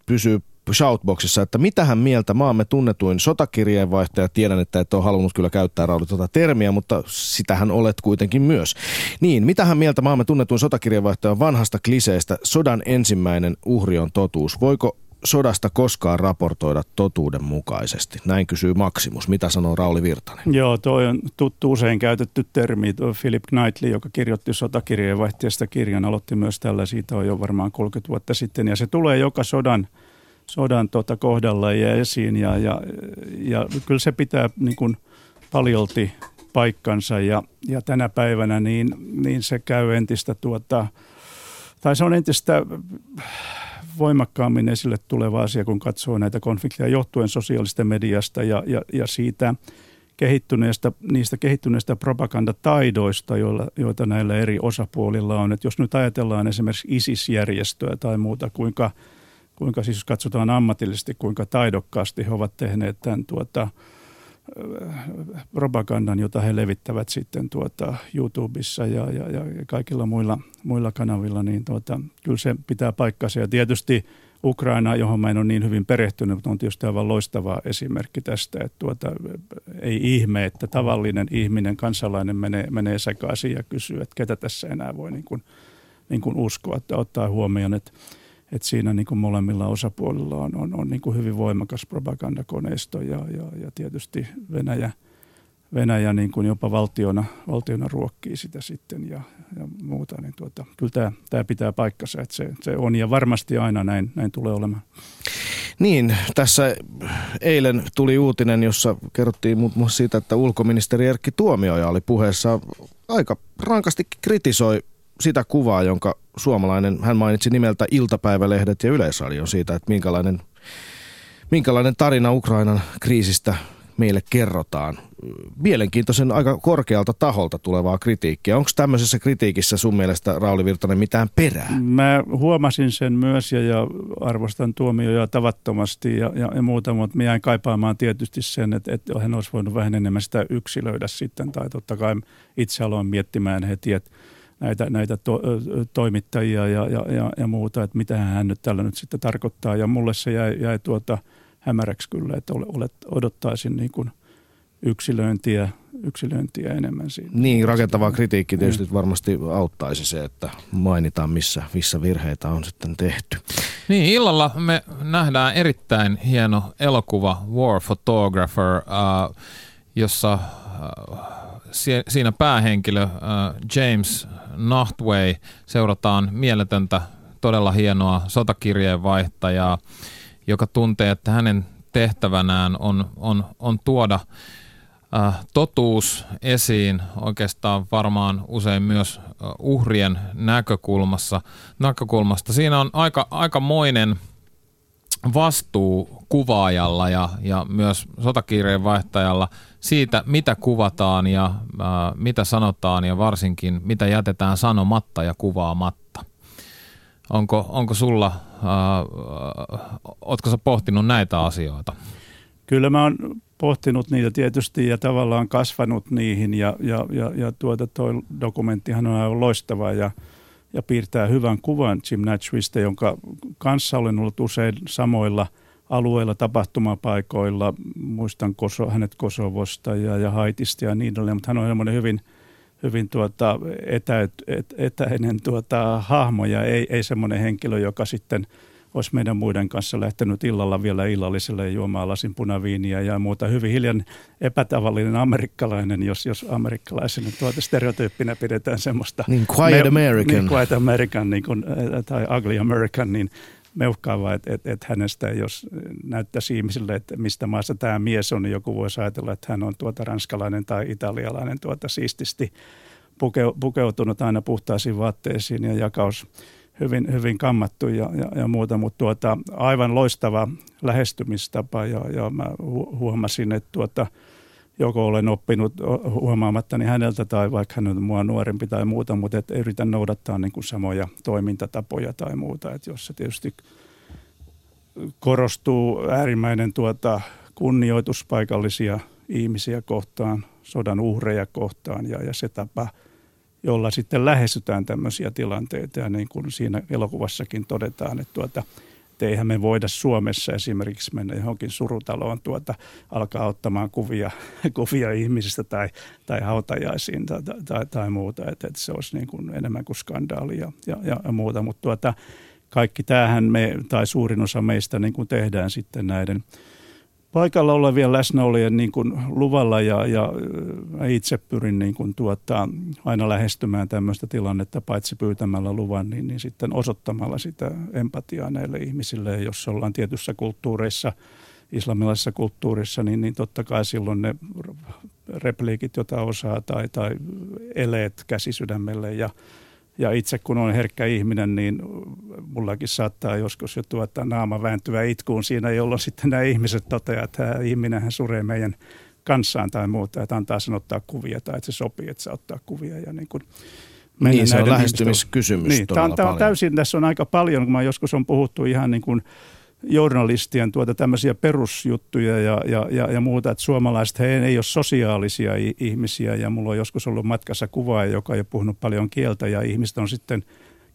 kysyy Shoutboxissa, että mitähän mieltä maamme tunnetuin sotakirjeenvaihtaja, tiedän, että et ole halunnut kyllä käyttää Rauli tuota termiä, mutta sitähän olet kuitenkin myös. Niin, mitähän mieltä maamme tunnetuin sotakirjeenvaihtaja vanhasta kliseestä, sodan ensimmäinen uhri on totuus. Voiko sodasta koskaan raportoida totuuden mukaisesti? Näin kysyy Maximus. Mitä sanoo Rauli Virtanen? Joo, toi on tuttu usein käytetty termi. Tuo Philip Knightley, joka kirjoitti sotakirjeenvaihtajasta kirjan, aloitti myös tällä. Siitä on jo varmaan 30 vuotta sitten. Ja se tulee joka sodan – sodan tuota kohdalla ja esiin ja, ja, ja kyllä se pitää niin kuin paljolti paikkansa ja, ja tänä päivänä niin, niin se käy entistä tuota, tai se on entistä voimakkaammin esille tuleva asia, kun katsoo näitä konflikteja johtuen sosiaalista mediasta ja, ja, ja siitä kehittyneestä, niistä kehittyneistä propagandataidoista, joilla, joita näillä eri osapuolilla on. Et jos nyt ajatellaan esimerkiksi ISIS-järjestöä tai muuta, kuinka – kuinka siis katsotaan ammatillisesti, kuinka taidokkaasti he ovat tehneet tämän tuota, propagandan, jota he levittävät sitten tuota YouTubessa ja, ja, ja kaikilla muilla, muilla kanavilla, niin tuota, kyllä se pitää paikkansa. Ja tietysti Ukraina, johon mä en ole niin hyvin perehtynyt, mutta on tietysti aivan loistava esimerkki tästä, että tuota, ei ihme, että tavallinen ihminen, kansalainen menee, menee sekaisin ja kysyy, että ketä tässä enää voi niin kuin, niin kuin uskoa, että ottaa huomioon, että että siinä niin kuin molemmilla osapuolilla on, on, on niin kuin hyvin voimakas propagandakoneisto ja, ja, ja tietysti Venäjä, Venäjä niin kuin jopa valtiona, valtiona ruokkii sitä sitten ja, ja muuta. Niin tuota, kyllä tämä, tämä pitää paikkansa, että se, se on ja varmasti aina näin, näin tulee olemaan. Niin, tässä eilen tuli uutinen, jossa kerrottiin muun muassa siitä, että ulkoministeri Erkki Tuomioja oli puheessa aika rankasti kritisoi sitä kuvaa, jonka suomalainen, hän mainitsi nimeltä iltapäivälehdet ja yleisradio siitä, että minkälainen, minkälainen tarina Ukrainan kriisistä meille kerrotaan. Mielenkiintoisen aika korkealta taholta tulevaa kritiikkiä. Onko tämmöisessä kritiikissä sun mielestä, Rauli Virtanen, mitään perää? Mä huomasin sen myös ja, ja arvostan tuomioja tavattomasti ja, ja, ja muuta, mutta mä jäin kaipaamaan tietysti sen, että, että hän olisi voinut vähän enemmän sitä yksilöidä sitten. Tai totta kai itse aloin miettimään heti, että näitä, näitä to, toimittajia ja, ja, ja, ja muuta, että mitä hän nyt tällä nyt sitten tarkoittaa. Ja mulle se jäi, jäi tuota hämäräksi kyllä, että olet, odottaisin niin kuin yksilöintiä, yksilöintiä enemmän siinä. Niin, rakentava kritiikki tietysti mm. varmasti auttaisi se, että mainitaan missä, missä virheitä on sitten tehty. Niin, illalla me nähdään erittäin hieno elokuva War Photographer, äh, jossa äh, siinä päähenkilö äh, James Nahtway seurataan mieletöntä, todella hienoa sotakirjeenvaihtajaa, joka tuntee, että hänen tehtävänään on, on, on tuoda äh, totuus esiin oikeastaan varmaan usein myös äh, uhrien näkökulmassa, näkökulmasta. Siinä on aika, aikamoinen vastuu kuvaajalla ja, ja myös sotakirjeen vaihtajalla siitä, mitä kuvataan ja äh, mitä sanotaan ja varsinkin mitä jätetään sanomatta ja kuvaamatta. Onko, onko sulla, äh, ootko sä pohtinut näitä asioita? Kyllä mä oon pohtinut niitä tietysti ja tavallaan kasvanut niihin ja, ja, ja, ja tuota toi dokumenttihan on aivan loistava ja, ja piirtää hyvän kuvan Jim Natchwista, jonka kanssa olen ollut usein samoilla alueilla, tapahtumapaikoilla. Muistan Koso, hänet Kosovosta ja, ja Haitista ja niin edelleen, mutta hän on semmoinen hyvin, hyvin tuota, etä, et, etäinen tuota, hahmo ja ei, ei semmoinen henkilö, joka sitten – olisi meidän muiden kanssa lähtenyt illalla vielä illalliselle juomaan lasin punaviiniä ja muuta. Hyvin hiljan epätavallinen amerikkalainen, jos, jos amerikkalaisena tuota stereotyyppinä pidetään semmoista. Niin quiet me, American. Niin quiet American niin kuin, tai ugly American, niin meuhkaava, että et, et hänestä, jos näyttäisi ihmisille, että mistä maassa tämä mies on, niin joku voisi ajatella, että hän on tuota ranskalainen tai italialainen tuota siististi pukeutunut aina puhtaisiin vaatteisiin ja jakaus hyvin, hyvin kammattu ja, ja, ja muuta, mutta tuota, aivan loistava lähestymistapa ja, ja mä huomasin, että tuota, joko olen oppinut huomaamattani häneltä tai vaikka hän on mua nuorempi tai muuta, mutta et yritän noudattaa niin kuin samoja toimintatapoja tai muuta. Et jos se tietysti korostuu äärimmäinen tuota kunnioitus paikallisia ihmisiä kohtaan, sodan uhreja kohtaan ja, ja se tapa – jolla sitten lähestytään tämmöisiä tilanteita. Ja niin kuin siinä elokuvassakin todetaan, että tuota, eihän me voida Suomessa esimerkiksi mennä johonkin surutaloon tuota, alkaa ottamaan kuvia, kuvia ihmisistä tai, tai hautajaisiin tai, tai, tai muuta. Että, että se olisi niin kuin enemmän kuin skandaali ja, ja, ja muuta. Mutta tuota, kaikki tämähän me, tai suurin osa meistä niin kuin tehdään sitten näiden – paikalla olevien läsnäolien niin kuin luvalla ja, ja itse pyrin niin kuin tuota, aina lähestymään tämmöistä tilannetta paitsi pyytämällä luvan, niin, niin sitten osoittamalla sitä empatiaa näille ihmisille. Ja jos ollaan tietyssä kulttuureissa, islamilaisessa kulttuurissa, niin, niin totta kai silloin ne repliikit, joita osaa tai, tai eleet käsisydämelle ja ja itse kun on herkkä ihminen, niin mullakin saattaa joskus jo tuota naama vääntyä itkuun siinä, jolloin sitten nämä ihmiset toteavat, että tämä ihminen hän suree meidän kanssaan tai muuta, että antaa sen ottaa kuvia tai että se sopii, että se ottaa kuvia. Ja niin, kuin niin se on lähestymiskysymys niin, tämä on, tämä on täysin, tässä on aika paljon, kun mä joskus on puhuttu ihan niin kuin journalistien tuota tämmöisiä perusjuttuja ja, ja, ja, ja muuta, että suomalaiset he ei ole sosiaalisia ihmisiä ja mulla on joskus ollut matkassa kuvaaja, joka ei ole puhunut paljon kieltä ja ihmiset on sitten –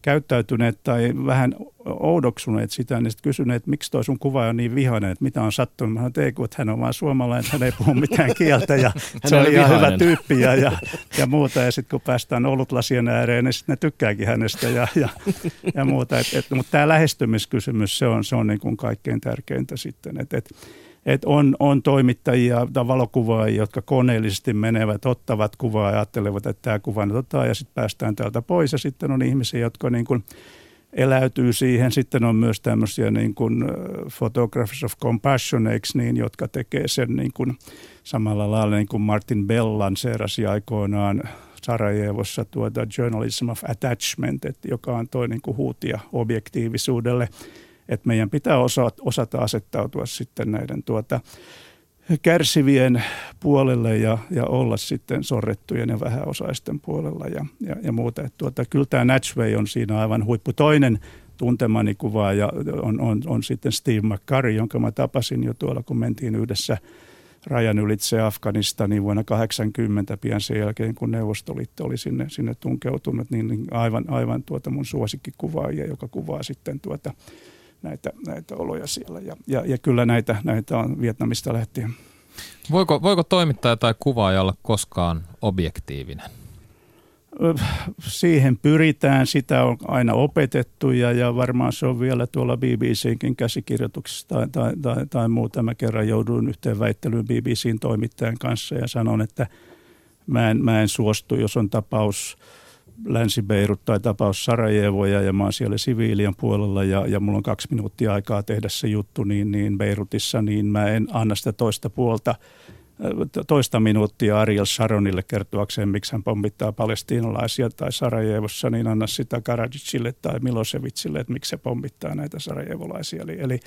käyttäytyneet tai vähän oudoksuneet sitä, niin sitten kysyneet, että miksi toi sun kuva on niin vihainen, että mitä on sattunut. Mä sanoin, että että hän on vain suomalainen, hän ei puhu mitään kieltä ja se on ihan hyvä tyyppi ja, ja, ja muuta. Ja sitten kun päästään olutlasien ääreen, niin sitten ne tykkääkin hänestä ja, ja, ja muuta. Et, et, mutta tämä lähestymiskysymys, se on, se on niin kuin kaikkein tärkeintä sitten. Että et, että on, on toimittajia tai valokuvaajia, jotka koneellisesti menevät, ottavat kuvaa ja ajattelevat, että tämä kuva nyt ottaa ja sitten päästään täältä pois. Ja sitten on ihmisiä, jotka niin kuin eläytyy siihen. Sitten on myös tämmöisiä niin kuin Photographers of Compassion, niin, jotka tekee sen niin kuin samalla lailla niin kuin Martin Bell lanseerasi aikoinaan Sarajevossa tuota Journalism of Attachment, joka on toi niin kuin huutia objektiivisuudelle – että meidän pitää osata, osata asettautua sitten näiden tuota, kärsivien puolelle ja, ja olla sitten sorrettujen ja vähäosaisten puolella ja, ja, ja muuta. Että tuota, kyllä tämä Natchway on siinä aivan huippu. Toinen tuntemani kuva ja on, on, on sitten Steve McCurry, jonka mä tapasin jo tuolla, kun mentiin yhdessä rajan ylitse Afganistaniin vuonna 80 pian sen jälkeen, kun Neuvostoliitto oli sinne, sinne tunkeutunut, niin, niin aivan, aivan tuota mun suosikkikuvaajia, joka kuvaa sitten tuota näitä, näitä oloja siellä. Ja, ja, ja kyllä näitä, näitä on Vietnamista lähtien. Voiko, voiko toimittaja tai kuvaaja olla koskaan objektiivinen? Siihen pyritään, sitä on aina opetettu ja, ja varmaan se on vielä tuolla BBCkin käsikirjoituksessa tai, tai, tai, tai muuta. Mä kerran jouduin yhteen väittelyyn BBCin toimittajan kanssa ja sanon, että mä en, mä en suostu, jos on tapaus – Länsi-Beirut tai tapaus Sarajevoja ja mä oon siellä siviilien puolella ja, ja mulla on kaksi minuuttia aikaa tehdä se juttu niin, niin Beirutissa, niin mä en anna sitä toista puolta toista minuuttia Ariel Sharonille kertoakseen, miksi hän pommittaa palestiinalaisia tai Sarajevossa, niin anna sitä Karadzicille tai Milosevicille, että miksi se pommittaa näitä sarajevolaisia. Eli, eli,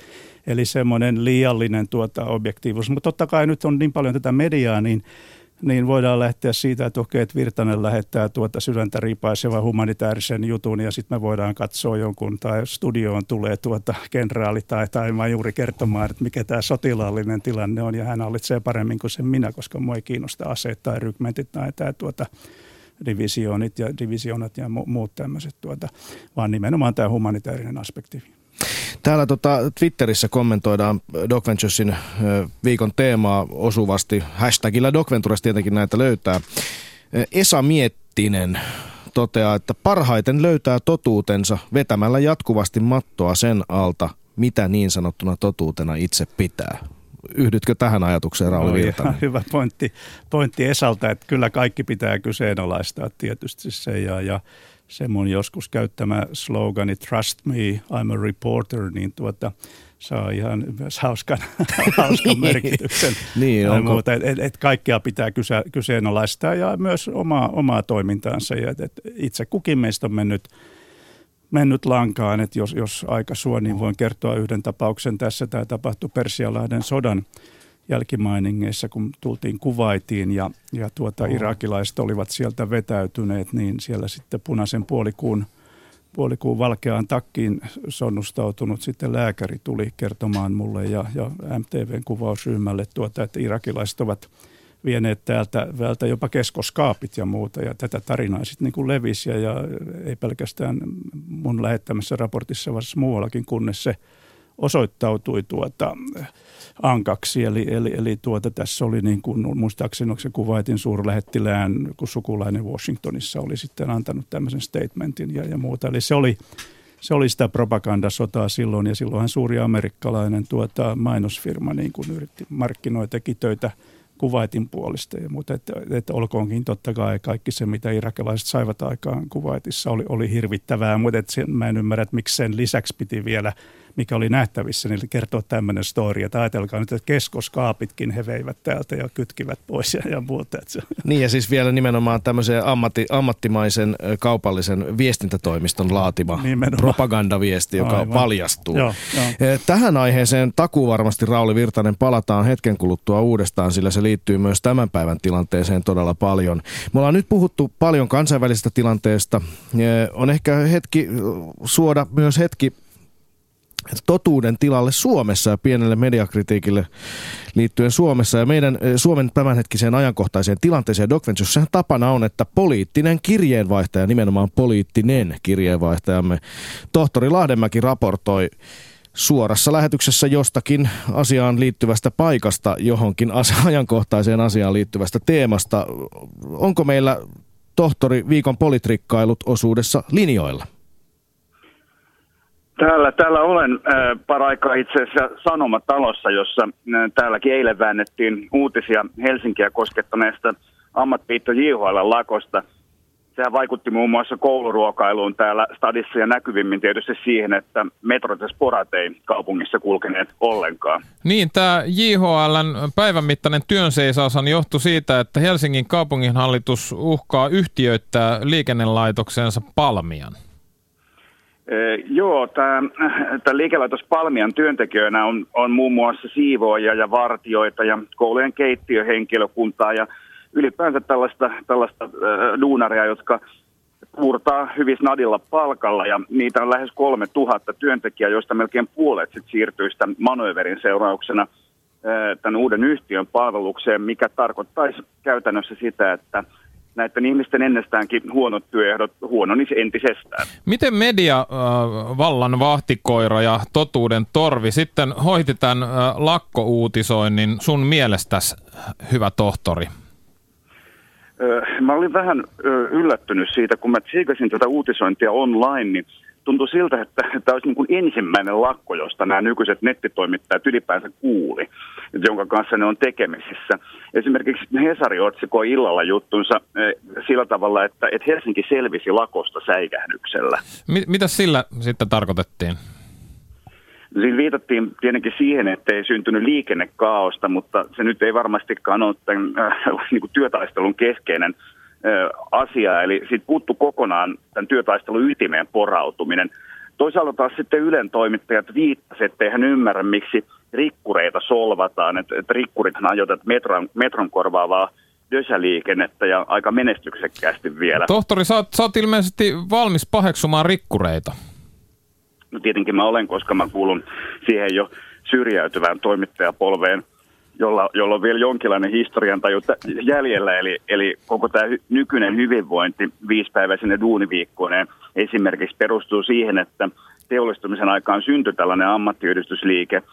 eli semmoinen liiallinen tuota objektiivisuus. Mutta totta kai nyt on niin paljon tätä mediaa, niin niin voidaan lähteä siitä, että okei, että Virtanen lähettää tuota sydäntä ripaisevan humanitaarisen jutun ja sitten me voidaan katsoa jonkun tai studioon tulee tuota kenraali tai, tai majuri kertomaan, että mikä tämä sotilaallinen tilanne on ja hän hallitsee paremmin kuin sen minä, koska mua ei kiinnosta aseet tai rykmentit tai tämä tuota, divisioonit ja divisioonat ja muut tämmöiset, tuota, vaan nimenomaan tämä humanitaarinen aspekti. Täällä tota, Twitterissä kommentoidaan Doc Venturesin viikon teemaa osuvasti. Hashtagillä Doc Ventures tietenkin näitä löytää. Esa Miettinen toteaa, että parhaiten löytää totuutensa vetämällä jatkuvasti mattoa sen alta, mitä niin sanottuna totuutena itse pitää. Yhdytkö tähän ajatukseen, Rauli no, Virtanen? Hyvä pointti, pointti Esalta, että kyllä kaikki pitää kyseenalaistaa tietysti se ja, ja se mun joskus käyttämä slogani Trust me, I'm a reporter, niin tuota, saa ihan hauskan, hauskan merkityksen. niin, onko... muuta. Et, et, et kaikkea pitää kyse, kyseenalaistaa ja myös omaa, omaa toimintaansa. Ja et, et itse kukin meistä on mennyt, mennyt lankaan, että jos, jos aika suo, niin voin kertoa yhden tapauksen tässä. Tämä tapahtui Persialahden sodan jälkimainingeissa, kun tultiin Kuvaitiin ja, ja tuota, oh. irakilaiset olivat sieltä vetäytyneet, niin siellä sitten punaisen puolikuun, puolikuun valkeaan takkiin sonnustautunut sitten lääkäri tuli kertomaan mulle ja, ja MTVn kuvausryhmälle, tuota, että irakilaiset ovat vieneet täältä, täältä jopa keskoskaapit ja muuta. Ja tätä tarinaa sitten niin kuin levisi ja, ja ei pelkästään mun lähettämässä raportissa, vaan muuallakin, kunnes se osoittautui tuota, ankaksi. Eli, eli, eli tuota, tässä oli niin kuin, muistaakseni se Kuwaitin suurlähettilään, kun sukulainen Washingtonissa oli sitten antanut tämmöisen statementin ja, ja muuta. Eli se oli, se oli sitä propagandasotaa silloin ja silloinhan suuri amerikkalainen tuota, mainosfirma niin kuin yritti markkinoida, teki töitä Kuvaitin puolesta ja muuta. Että, että olkoonkin totta kai kaikki se, mitä irakilaiset saivat aikaan Kuvaitissa, oli, oli hirvittävää, mutta että sen, mä en ymmärrä, että miksi sen lisäksi piti vielä – mikä oli nähtävissä, niin kertoo tämmöinen story. Että ajatelkaa nyt, että keskoskaapitkin he veivät täältä ja kytkivät pois ja, ja muuta. Niin ja siis vielä nimenomaan tämmöisen ammatti, ammattimaisen kaupallisen viestintätoimiston laatima nimenomaan. propagandaviesti, joka Aivan. paljastuu. Joo, joo. Tähän aiheeseen takuu varmasti Rauli Virtanen palataan hetken kuluttua uudestaan, sillä se liittyy myös tämän päivän tilanteeseen todella paljon. Me ollaan nyt puhuttu paljon kansainvälisestä tilanteesta. On ehkä hetki suoda myös hetki totuuden tilalle Suomessa ja pienelle mediakritiikille liittyen Suomessa ja meidän eh, Suomen tämänhetkiseen ajankohtaiseen tilanteeseen Doc Venturessähän tapana on, että poliittinen kirjeenvaihtaja, nimenomaan poliittinen kirjeenvaihtajamme, tohtori Lahdenmäki raportoi suorassa lähetyksessä jostakin asiaan liittyvästä paikasta johonkin ajankohtaiseen asiaan liittyvästä teemasta. Onko meillä tohtori viikon politrikkailut osuudessa linjoilla? Täällä, täällä olen äh, paraikaa itse asiassa Sanomatalossa, jossa äh, täälläkin eilen väännettiin uutisia Helsinkiä koskettaneesta ammattiitto JHL lakosta. Sehän vaikutti muun muassa kouluruokailuun täällä stadissa ja näkyvimmin tietysti siihen, että metrot ja sporat ei kaupungissa kulkeneet ollenkaan. Niin, tämä JHLn päivän mittainen työnseisaushan johtui siitä, että Helsingin kaupunginhallitus uhkaa yhtiöittää liikennelaitoksensa Palmian. Joo, tämä liikelaitos Palmian työntekijöinä on, on muun muassa siivoajia ja vartioita ja koulujen keittiöhenkilökuntaa ja ylipäänsä tällaista, tällaista äh, duunaria, jotka puurtaa hyvin snadilla palkalla ja niitä on lähes kolme tuhatta työntekijää, joista melkein puolet sit siirtyy sitä manöverin seurauksena tämän uuden yhtiön palvelukseen, mikä tarkoittaisi käytännössä sitä, että – näiden ihmisten ennestäänkin huonot työehdot huononisi entisestään. Miten media äh, vallan vahtikoira ja totuuden torvi sitten hoiti tämän äh, lakkouutisoinnin sun mielestäsi, hyvä tohtori? Mä olin vähän yllättynyt siitä, kun mä tsiikasin tätä uutisointia online, niin tuntui siltä, että tämä olisi niin kuin ensimmäinen lakko, josta nämä nykyiset nettitoimittajat ylipäänsä kuuli, jonka kanssa ne on tekemisissä. Esimerkiksi Hesari otsikoi illalla juttunsa eh, sillä tavalla, että, että Helsinki selvisi lakosta säikähdyksellä. Mitä sillä sitten tarkoitettiin? Siinä viitattiin tietenkin siihen, että ei syntynyt liikennekaaosta, mutta se nyt ei varmastikaan ole tämän äh, niin kuin työtaistelun keskeinen äh, asia. Eli siitä puuttu kokonaan tämän työtaistelun ytimeen porautuminen. Toisaalta taas sitten Ylen toimittajat viittasivat, että hän ymmärrä, miksi rikkureita solvataan. Että, että rikkurithan ajoivat metron, metron korvaavaa dösäliikennettä ja aika menestyksekkäästi vielä. Tohtori, sä oot, sä oot ilmeisesti valmis paheksumaan rikkureita. No tietenkin mä olen, koska mä kuulun siihen jo syrjäytyvään toimittajapolveen, jolla, jolla on vielä jonkinlainen historian tai jäljellä. Eli, eli koko tämä hy, nykyinen hyvinvointi viisipäiväisenä duuniviikkoinen esimerkiksi perustuu siihen, että teollistumisen aikaan syntyi tällainen ammattiyhdistysliike –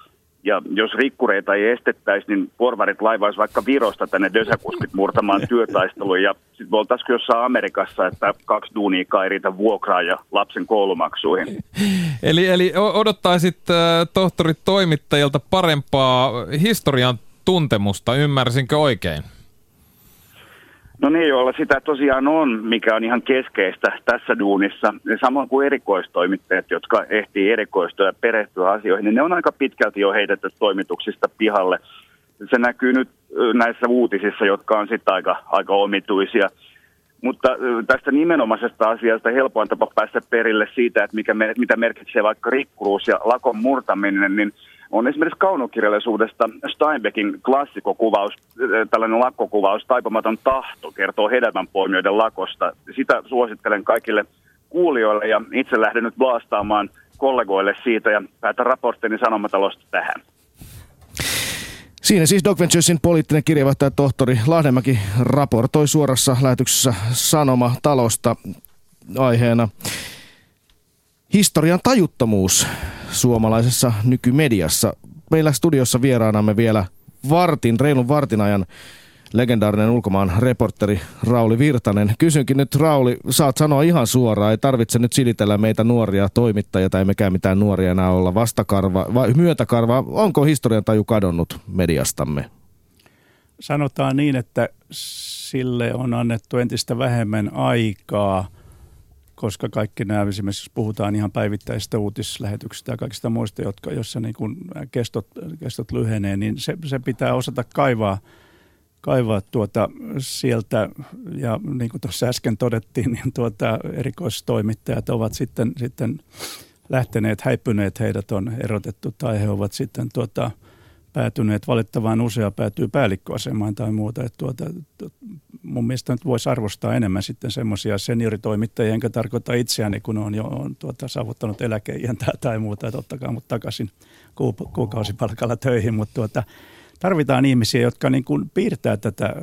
ja jos rikkureita ei estettäisi, niin porvarit laivaisi vaikka Virosta tänne dösäkuskit murtamaan työtaisteluja. Ja sitten voitaisiin jossain Amerikassa, että kaksi duunia ei riitä vuokraa ja lapsen koulumaksuihin. Eli, eli odottaisit äh, tohtori toimittajilta parempaa historian tuntemusta, ymmärsinkö oikein? No niin, joilla sitä tosiaan on, mikä on ihan keskeistä tässä duunissa. Samoin kuin erikoistoimittajat, jotka ehtii erikoistua ja perehtyä asioihin, niin ne on aika pitkälti jo heitetty toimituksista pihalle. Se näkyy nyt näissä uutisissa, jotka on sitten aika, aika omituisia. Mutta tästä nimenomaisesta asiasta helpoin tapa päästä perille siitä, että mikä, mitä merkitsee vaikka rikkuruus ja lakon murtaminen, niin – on esimerkiksi kaunokirjallisuudesta Steinbeckin klassikokuvaus, äh, tällainen lakkokuvaus, Taipumaton tahto, kertoo hedelmänpoimijoiden lakosta. Sitä suosittelen kaikille kuulijoille ja itse lähden nyt vastaamaan kollegoille siitä ja päätän raporttini sanomatalosta tähän. Siinä siis Doc Venturesin poliittinen kirjavaihtaja tohtori Lahdemäki raportoi suorassa lähetyksessä Sanoma talosta aiheena historian tajuttomuus suomalaisessa nykymediassa. Meillä studiossa vieraanamme vielä vartin, reilun vartin ajan legendaarinen ulkomaan reporteri Rauli Virtanen. Kysynkin nyt Rauli, saat sanoa ihan suoraan, ei tarvitse nyt silitellä meitä nuoria toimittajia tai mekään mitään nuoria enää olla vastakarva vai myötäkarva. Onko historian taju kadonnut mediastamme? Sanotaan niin, että sille on annettu entistä vähemmän aikaa – koska kaikki nämä, esimerkiksi jos puhutaan ihan päivittäisistä uutislähetyksistä ja kaikista muista, jotka, jossa niin kuin kestot, kestot lyhenee, niin se, se pitää osata kaivaa, kaivaa tuota sieltä. Ja niin kuin tuossa äsken todettiin, niin tuota erikoistoimittajat ovat sitten, sitten lähteneet, häipyneet, heidät on erotettu tai he ovat sitten tuota, päätyneet valittavaan usea päätyy päällikköasemaan tai muuta. Että tuota, mun mielestä nyt voisi arvostaa enemmän sitten semmoisia senioritoimittajia, enkä tarkoita itseäni, kun on jo on tuota, saavuttanut eläkeiän tai, tai muuta, että ottakaa mut takaisin kuukausipalkalla töihin, mutta tuota, tarvitaan ihmisiä, jotka niin kuin piirtää tätä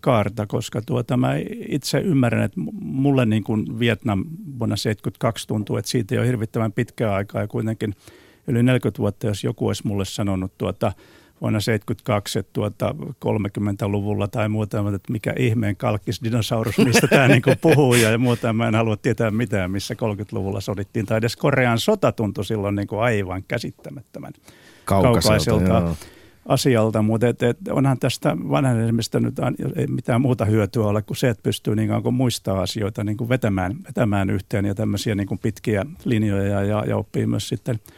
kaarta, koska tuota, mä itse ymmärrän, että mulle niin kuin Vietnam vuonna 1972 tuntuu, että siitä ei ole hirvittävän pitkää aikaa ja kuitenkin yli 40 vuotta, jos joku olisi mulle sanonut tuota, vuonna 72, että tuota 30-luvulla tai muuta, että mikä ihmeen kalkkis dinosaurus, mistä tämä niin puhuu ja muuta. Mä en halua tietää mitään, missä 30-luvulla sodittiin. Tai edes Korean sota tuntui silloin niin kuin aivan käsittämättömän kaukaiselta, kaukaiselta asialta, mutta et, et onhan tästä vanhenemisesta nyt ei mitään muuta hyötyä ole kuin se, että pystyy niin kuin muistaa asioita niin kuin vetämään, vetämään yhteen ja tämmöisiä niin kuin pitkiä linjoja ja, ja oppii myös sitten –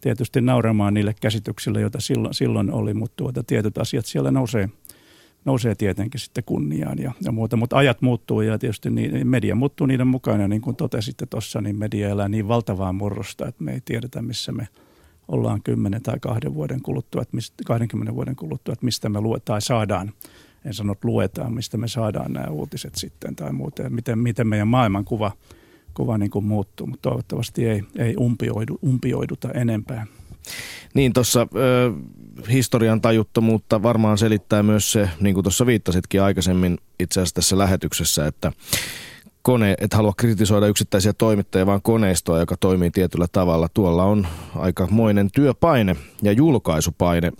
tietysti nauramaan niille käsityksille, joita silloin, silloin oli, mutta tuota, tietyt asiat siellä nousee, nousee tietenkin sitten kunniaan ja, ja muuta. Mutta ajat muuttuu ja tietysti niin, media muuttuu niiden mukana. Ja niin kuin totesitte tuossa, niin media elää niin valtavaa murrosta, että me ei tiedetä, missä me ollaan 10 tai 2 vuoden kuluttua, että mistä, 20 vuoden kuluttua, että mistä me luetaan tai saadaan en sano, että luetaan, mistä me saadaan nämä uutiset sitten tai muuta, ja miten, miten meidän maailmankuva – kova niin kuin muuttuu, mutta toivottavasti ei, ei umpioidu, umpioiduta enempää. Niin tuossa historian tajuttomuutta varmaan selittää myös se, niin kuin tuossa viittasitkin aikaisemmin itse asiassa tässä lähetyksessä, että kone, et halua kritisoida yksittäisiä toimittajia, vaan koneistoa, joka toimii tietyllä tavalla. Tuolla on aikamoinen työpaine ja julkaisupaine.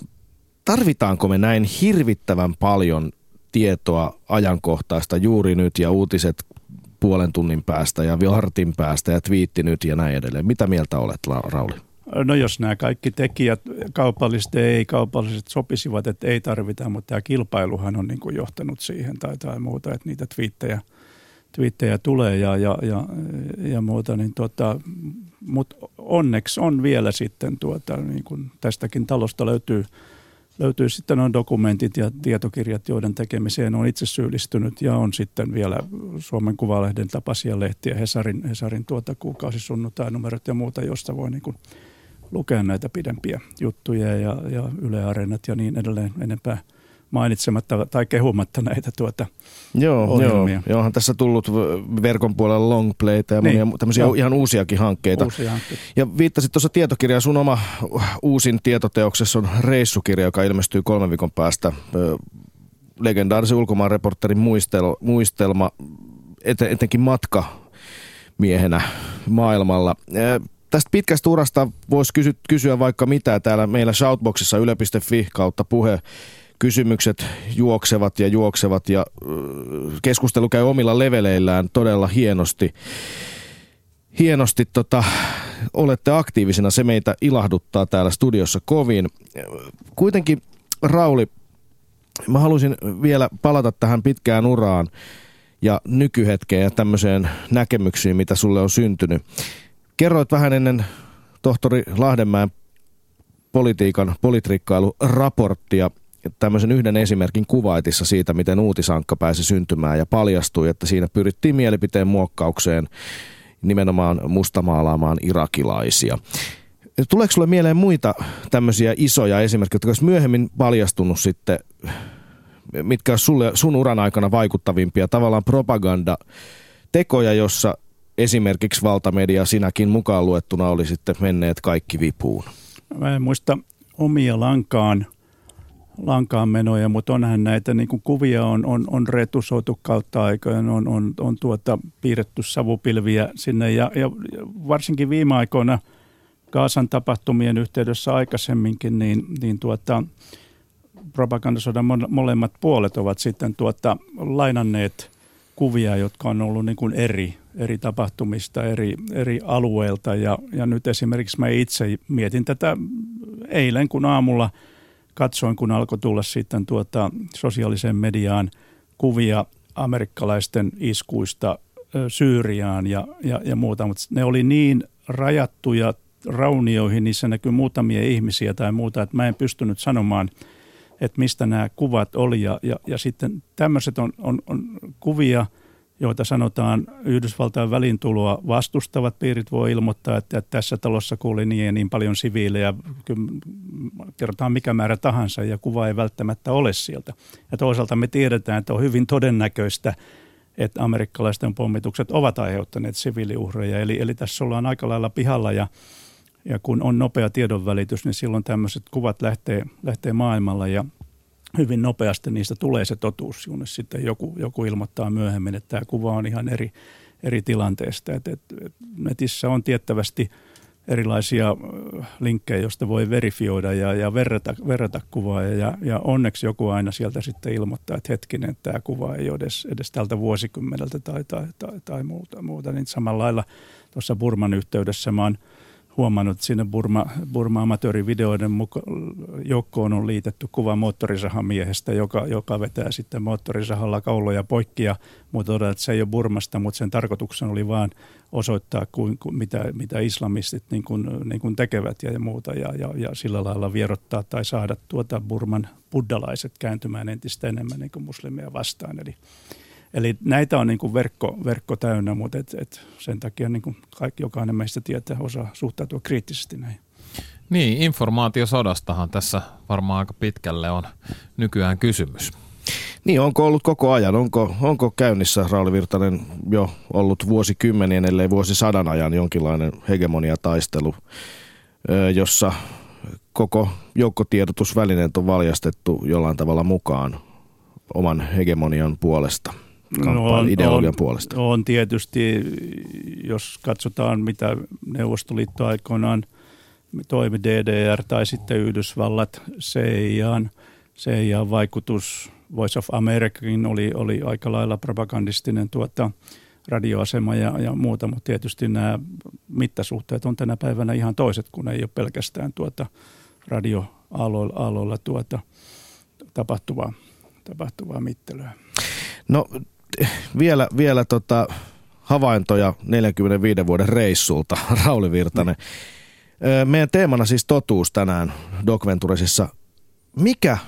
Tarvitaanko me näin hirvittävän paljon tietoa ajankohtaista juuri nyt ja uutiset puolen tunnin päästä ja vartin päästä ja twiitti nyt ja näin edelleen. Mitä mieltä olet, Rauli? No jos nämä kaikki tekijät, kaupalliset ja ei-kaupalliset sopisivat, että ei tarvita, mutta tämä kilpailuhan on niin kuin johtanut siihen tai, tai muuta, että niitä twiittejä, twiittejä tulee ja, ja, ja, ja muuta, niin tuota, mutta onneksi on vielä sitten tuota, niin kuin tästäkin talosta löytyy, löytyy sitten on dokumentit ja tietokirjat, joiden tekemiseen on itse syyllistynyt ja on sitten vielä Suomen Kuvalehden tapaisia lehtiä, Hesarin, Hesarin tuota kuukausisunnuntai-numerot ja muuta, josta voi niin kuin lukea näitä pidempiä juttuja ja, ja Yle Areenat ja niin edelleen enempää – mainitsematta tai kehumatta näitä tuota joo, ohjelmia. Joo, onhan tässä tullut verkon puolella longplayta ja monia niin, tämmöisiä joo. ihan uusiakin hankkeita. Uusia hankkeita. Ja viittasit tuossa tietokirjaan, sun oma uusin tietoteoksessa on reissukirja, joka ilmestyy kolmen viikon päästä. Legendaarisen ulkomaanreporterin muistelma, muistelma etenkin matka miehenä maailmalla. Tästä pitkästä urasta voisi kysyä vaikka mitä täällä meillä Shoutboxissa yle.fi kautta puhe kysymykset juoksevat ja juoksevat ja keskustelu käy omilla leveleillään todella hienosti. Hienosti tota, olette aktiivisena, se meitä ilahduttaa täällä studiossa kovin. Kuitenkin Rauli, mä haluaisin vielä palata tähän pitkään uraan ja nykyhetkeen ja tämmöiseen näkemyksiin, mitä sulle on syntynyt. Kerroit vähän ennen tohtori Lahdenmäen politiikan, politrikkailu-raporttia tämmöisen yhden esimerkin kuvaitissa siitä, miten uutisankka pääsi syntymään ja paljastui, että siinä pyrittiin mielipiteen muokkaukseen nimenomaan mustamaalaamaan irakilaisia. Tuleeko sulle mieleen muita tämmöisiä isoja esimerkkejä, jotka olisi myöhemmin paljastunut sitten, mitkä olisi sulle, sun uran aikana vaikuttavimpia tavallaan propaganda tekoja, jossa esimerkiksi valtamedia sinäkin mukaan luettuna oli sitten menneet kaikki vipuun? Mä en muista omia lankaan lankaan menoja, mutta onhan näitä niin kuin kuvia on, on, on retusoitu kautta aikojen, on, on, on tuota, piirretty savupilviä sinne. Ja, ja varsinkin viime aikoina Kaasan tapahtumien yhteydessä aikaisemminkin, niin, niin tuota, propagandasodan molemmat puolet ovat sitten tuota, lainanneet kuvia, jotka on ollut niin kuin eri, eri tapahtumista, eri, eri alueilta ja, ja nyt esimerkiksi mä itse mietin tätä eilen, kun aamulla – katsoin, kun alkoi tulla sitten tuota sosiaaliseen mediaan kuvia amerikkalaisten iskuista Syyriaan ja, ja, ja muuta, mutta ne oli niin rajattuja raunioihin, niissä näkyy muutamia ihmisiä tai muuta, että mä en pystynyt sanomaan, että mistä nämä kuvat oli. Ja, ja, ja sitten tämmöiset on, on, on kuvia – joita sanotaan Yhdysvaltain välintuloa vastustavat piirit voi ilmoittaa, että tässä talossa kuuli niin ja niin paljon siviilejä, kerrotaan mikä määrä tahansa ja kuva ei välttämättä ole sieltä. Ja toisaalta me tiedetään, että on hyvin todennäköistä, että amerikkalaisten pommitukset ovat aiheuttaneet siviiliuhreja. Eli, eli tässä ollaan aika lailla pihalla ja, ja kun on nopea tiedonvälitys, niin silloin tämmöiset kuvat lähtee, lähtee maailmalla ja hyvin nopeasti niistä tulee se totuus, kunnes sitten joku, joku ilmoittaa myöhemmin, että tämä kuva on ihan eri, eri tilanteesta. Et, et, et netissä on tiettävästi erilaisia linkkejä, joista voi verifioida ja, ja verrata, verrata kuvaa. Ja, ja onneksi joku aina sieltä sitten ilmoittaa, että hetkinen, että tämä kuva ei ole edes, edes tältä vuosikymmeneltä tai, tai, tai, tai muuta, muuta. Niin samalla lailla tuossa Burman yhteydessä mä oon – huomannut, sinne Burma, Burma-amatöörivideoiden muka, joukkoon on liitetty kuva moottorisahamiehestä, joka, joka vetää sitten moottorisahalla kauloja poikki ja muuta että se ei ole Burmasta, mutta sen tarkoituksena oli vaan osoittaa, kuin, kuin, mitä, mitä islamistit niin kuin, niin kuin tekevät ja, ja muuta ja, ja, ja sillä lailla vierottaa tai saada tuota Burman buddalaiset kääntymään entistä enemmän niin kuin muslimia vastaan. Eli Eli näitä on niin kuin verkko, verkko täynnä, mutta et, et sen takia niin kuin kaikki, jokainen meistä tietää, osaa suhtautua kriittisesti näihin. Niin, informaatiosodastahan tässä varmaan aika pitkälle on nykyään kysymys. Niin, onko ollut koko ajan? Onko, onko käynnissä, Rauli Virtanen, jo ollut vuosikymmenien, ellei vuosisadan ajan jonkinlainen hegemoniataistelu, jossa koko joukkotiedotusvälineet on valjastettu jollain tavalla mukaan oman hegemonian puolesta? No on, ideologian on, puolesta? On tietysti, jos katsotaan mitä Neuvostoliitto aikoinaan toimi DDR tai sitten Yhdysvallat, CIAn, CIAn vaikutus Voice of Americakin oli, oli aika lailla propagandistinen tuota, radioasema ja, ja muuta, mutta tietysti nämä mittasuhteet on tänä päivänä ihan toiset, kun ei ole pelkästään tuota radioaloilla tuota tapahtuvaa, tapahtuvaa mittelyä. No vielä, vielä tota, havaintoja 45 vuoden reissulta, Rauli Virtanen. Ö, Meidän teemana siis totuus tänään Doc Venturesissa. Mikä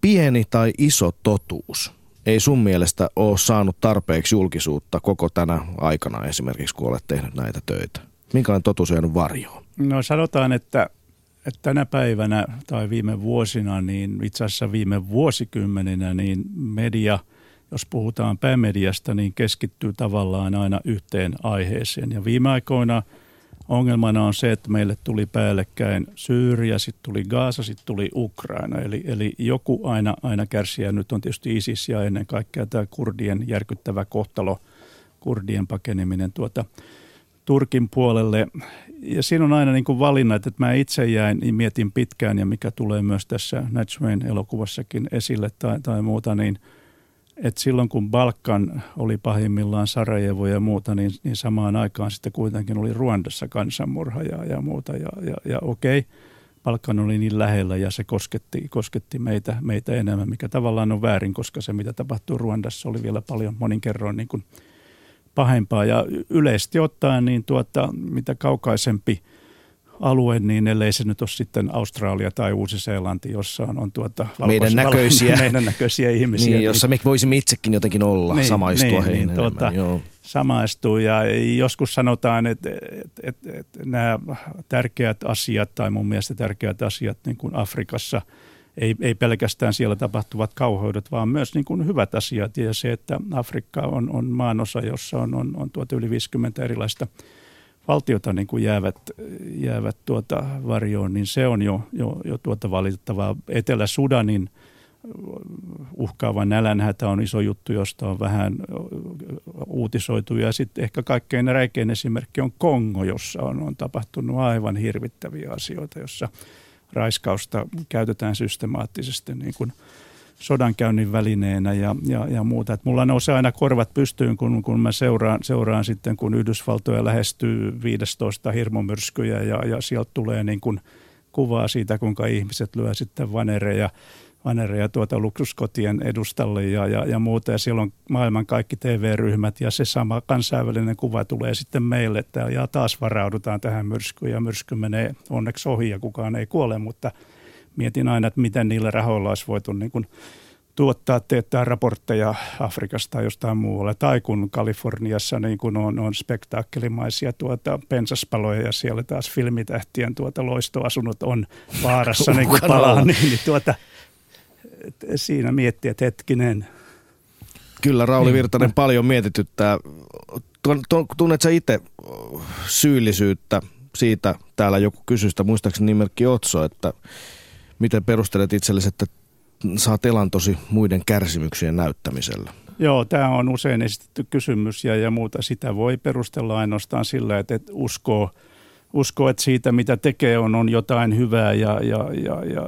pieni tai iso totuus ei sun mielestä ole saanut tarpeeksi julkisuutta koko tänä aikana esimerkiksi, kun olet tehnyt näitä töitä? Minkälainen totuus on jäänyt varjoon? No sanotaan, että, että tänä päivänä tai viime vuosina, niin itse asiassa viime vuosikymmeninä, niin media, jos puhutaan päämediasta, niin keskittyy tavallaan aina yhteen aiheeseen. Ja viime aikoina ongelmana on se, että meille tuli päällekkäin Syyria, sitten tuli Gaasa, sitten tuli Ukraina. Eli, eli joku aina, aina kärsii, nyt on tietysti ISIS ja ennen kaikkea tämä kurdien järkyttävä kohtalo, kurdien pakeneminen tuota Turkin puolelle. Ja siinä on aina niin kuin valinnat, että mä itse jäin niin mietin pitkään ja mikä tulee myös tässä Natchwayn elokuvassakin esille tai, tai muuta, niin että silloin kun Balkan oli pahimmillaan Sarajevo ja muuta, niin, niin samaan aikaan sitten kuitenkin oli Ruandassa kansanmurha ja, ja muuta. Ja, ja, ja okei, Balkan oli niin lähellä ja se kosketti, kosketti meitä, meitä enemmän, mikä tavallaan on väärin, koska se mitä tapahtui Ruandassa oli vielä paljon monin kerroin niin kuin pahempaa. Ja yleisesti ottaen, niin tuota, mitä kaukaisempi alue, niin ellei se nyt ole sitten Australia tai Uusi-Seelanti, jossa on, on tuota Meidän näköisiä. meidän näköisiä ihmisiä. Niin, jossa me voisimme itsekin jotenkin olla, Niin, samaistua niin, heihin niin, tuota, Joo. samaistuu ja joskus sanotaan, että, että, että, että nämä tärkeät asiat tai mun mielestä tärkeät asiat niin kuin Afrikassa ei, ei pelkästään siellä tapahtuvat kauheudet, vaan myös niin kuin hyvät asiat ja se, että Afrikka on, on maanosa, jossa on, on, on tuota yli 50 erilaista valtiota niin kuin jäävät, jäävät tuota varjoon, niin se on jo, jo, jo tuota valitettavaa. Etelä-Sudanin uhkaava nälänhätä on iso juttu, josta on vähän uutisoitu. Ja sitten ehkä kaikkein räikein esimerkki on Kongo, jossa on, on tapahtunut aivan hirvittäviä asioita, jossa raiskausta käytetään systemaattisesti niin kuin sodankäynnin välineenä ja, ja, ja muuta. Et mulla nousee aina korvat pystyyn, kun, kun mä seuraan, seuraan sitten, kun Yhdysvaltoja lähestyy 15 hirmumyrskyjä ja, ja sieltä tulee niin kuin kuvaa siitä, kuinka ihmiset lyö sitten vanereja, vanereja tuota luksuskotien edustalle ja, ja, ja muuta. Ja siellä on maailman kaikki TV-ryhmät ja se sama kansainvälinen kuva tulee sitten meille, että ja taas varaudutaan tähän myrskyyn ja myrsky menee onneksi ohi ja kukaan ei kuole, mutta mietin aina, että miten niillä rahoilla olisi voitu niin kuin tuottaa, teettää raportteja Afrikasta tai jostain muualle. Tai kun Kaliforniassa niin kun on, on spektaakkelimaisia tuota, pensaspaloja ja siellä taas filmitähtien tuota, loistoasunnot on vaarassa niin kuin palaa, niin, niin tuota, siinä miettii, että hetkinen, Kyllä Rauli Virtanen paljon mietityttää. Tuon- tuon- Tunnet sä itse syyllisyyttä siitä, täällä joku kysyi sitä, muistaakseni nimerkki Otso, että miten perustelet itsellesi, että saat elantosi muiden kärsimyksien näyttämisellä? Joo, tämä on usein esitetty kysymys ja, ja muuta. Sitä voi perustella ainoastaan sillä, että, että uskoo, uskoo, että siitä mitä tekee on, on jotain hyvää ja, ja, ja, ja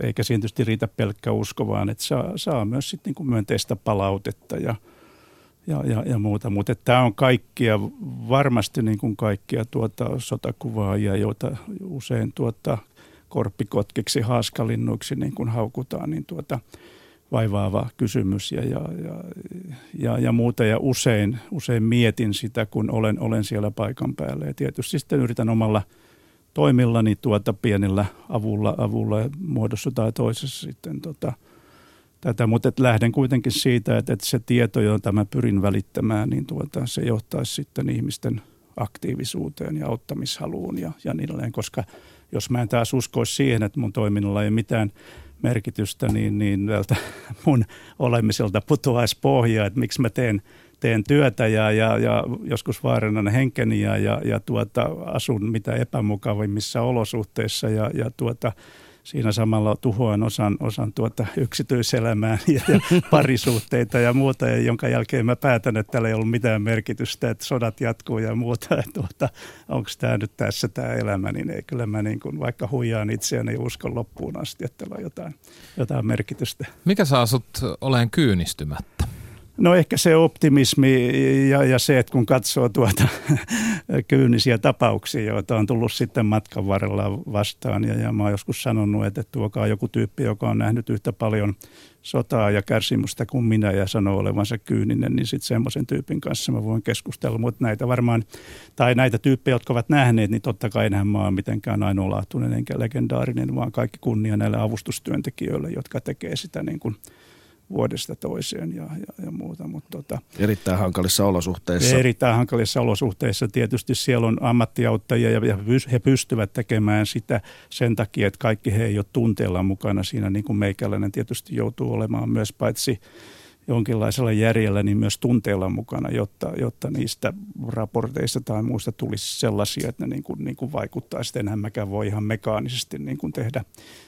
eikä siinä tietysti riitä pelkkä usko, vaan että saa, saa myös sitten niin kuin myönteistä palautetta ja, ja, ja, ja muuta. Mutta tämä on kaikkia, varmasti niin kuin kaikkia tuota sotakuvaajia, joita usein tuota korppikotkiksi, haaskalinnuiksi niin kuin haukutaan, niin tuota, vaivaava kysymys ja, ja, ja, ja, ja muuta. Ja usein, usein mietin sitä, kun olen, olen siellä paikan päällä. Ja tietysti sitten yritän omalla toimillani tuota pienellä avulla, avulla muodossa tai toisessa sitten tota, tätä. Mutta lähden kuitenkin siitä, että, että se tieto, jota mä pyrin välittämään, niin tuota, se johtaisi sitten ihmisten aktiivisuuteen ja auttamishaluun ja, ja niin edelleen, koska jos mä en taas uskoisi siihen, että mun toiminnalla ei mitään merkitystä, niin, niin tältä mun olemiselta putoaisi pohja, että miksi mä teen, teen työtä ja, ja, ja joskus vaarannan henkeni ja, ja, ja tuota, asun mitä epämukavimmissa olosuhteissa ja, ja tuota, siinä samalla tuhoan osan, osan tuota yksityiselämää ja, ja parisuhteita ja muuta, ja jonka jälkeen mä päätän, että tällä ei ollut mitään merkitystä, että sodat jatkuu ja muuta. Että tuota, Onko tämä nyt tässä tämä elämä, niin ei kyllä mä niin kuin, vaikka huijaan itseäni ja uskon loppuun asti, että tällä on jotain, jotain merkitystä. Mikä saa sut olen kyynistymättä? No ehkä se optimismi ja, ja se, että kun katsoo tuota kyynisiä tapauksia, joita on tullut sitten matkan varrella vastaan. Ja, ja mä oon joskus sanonut, että tuokaa joku tyyppi, joka on nähnyt yhtä paljon sotaa ja kärsimystä kuin minä ja sanoo olevansa kyyninen, niin sitten semmoisen tyypin kanssa mä voin keskustella. Mutta näitä varmaan, tai näitä tyyppejä, jotka ovat nähneet, niin totta kai enhän mä oon mitenkään ainoalaatuinen enkä legendaarinen, vaan kaikki kunnia näille avustustyöntekijöille, jotka tekee sitä niin kuin – vuodesta toiseen ja, ja, ja muuta. Mutta tota, erittäin hankalissa olosuhteissa. Erittäin hankalissa olosuhteissa. Tietysti siellä on ammattiauttajia ja he pystyvät tekemään sitä sen takia, että kaikki he ei ole tunteella mukana siinä, niin kuin meikäläinen tietysti joutuu olemaan myös paitsi jonkinlaisella järjellä, niin myös tunteella mukana, jotta, jotta niistä raporteista tai muista tulisi sellaisia, että ne niin kuin, niin kuin vaikuttaa. Sitten enhän mäkään voi ihan mekaanisesti niin kuin tehdä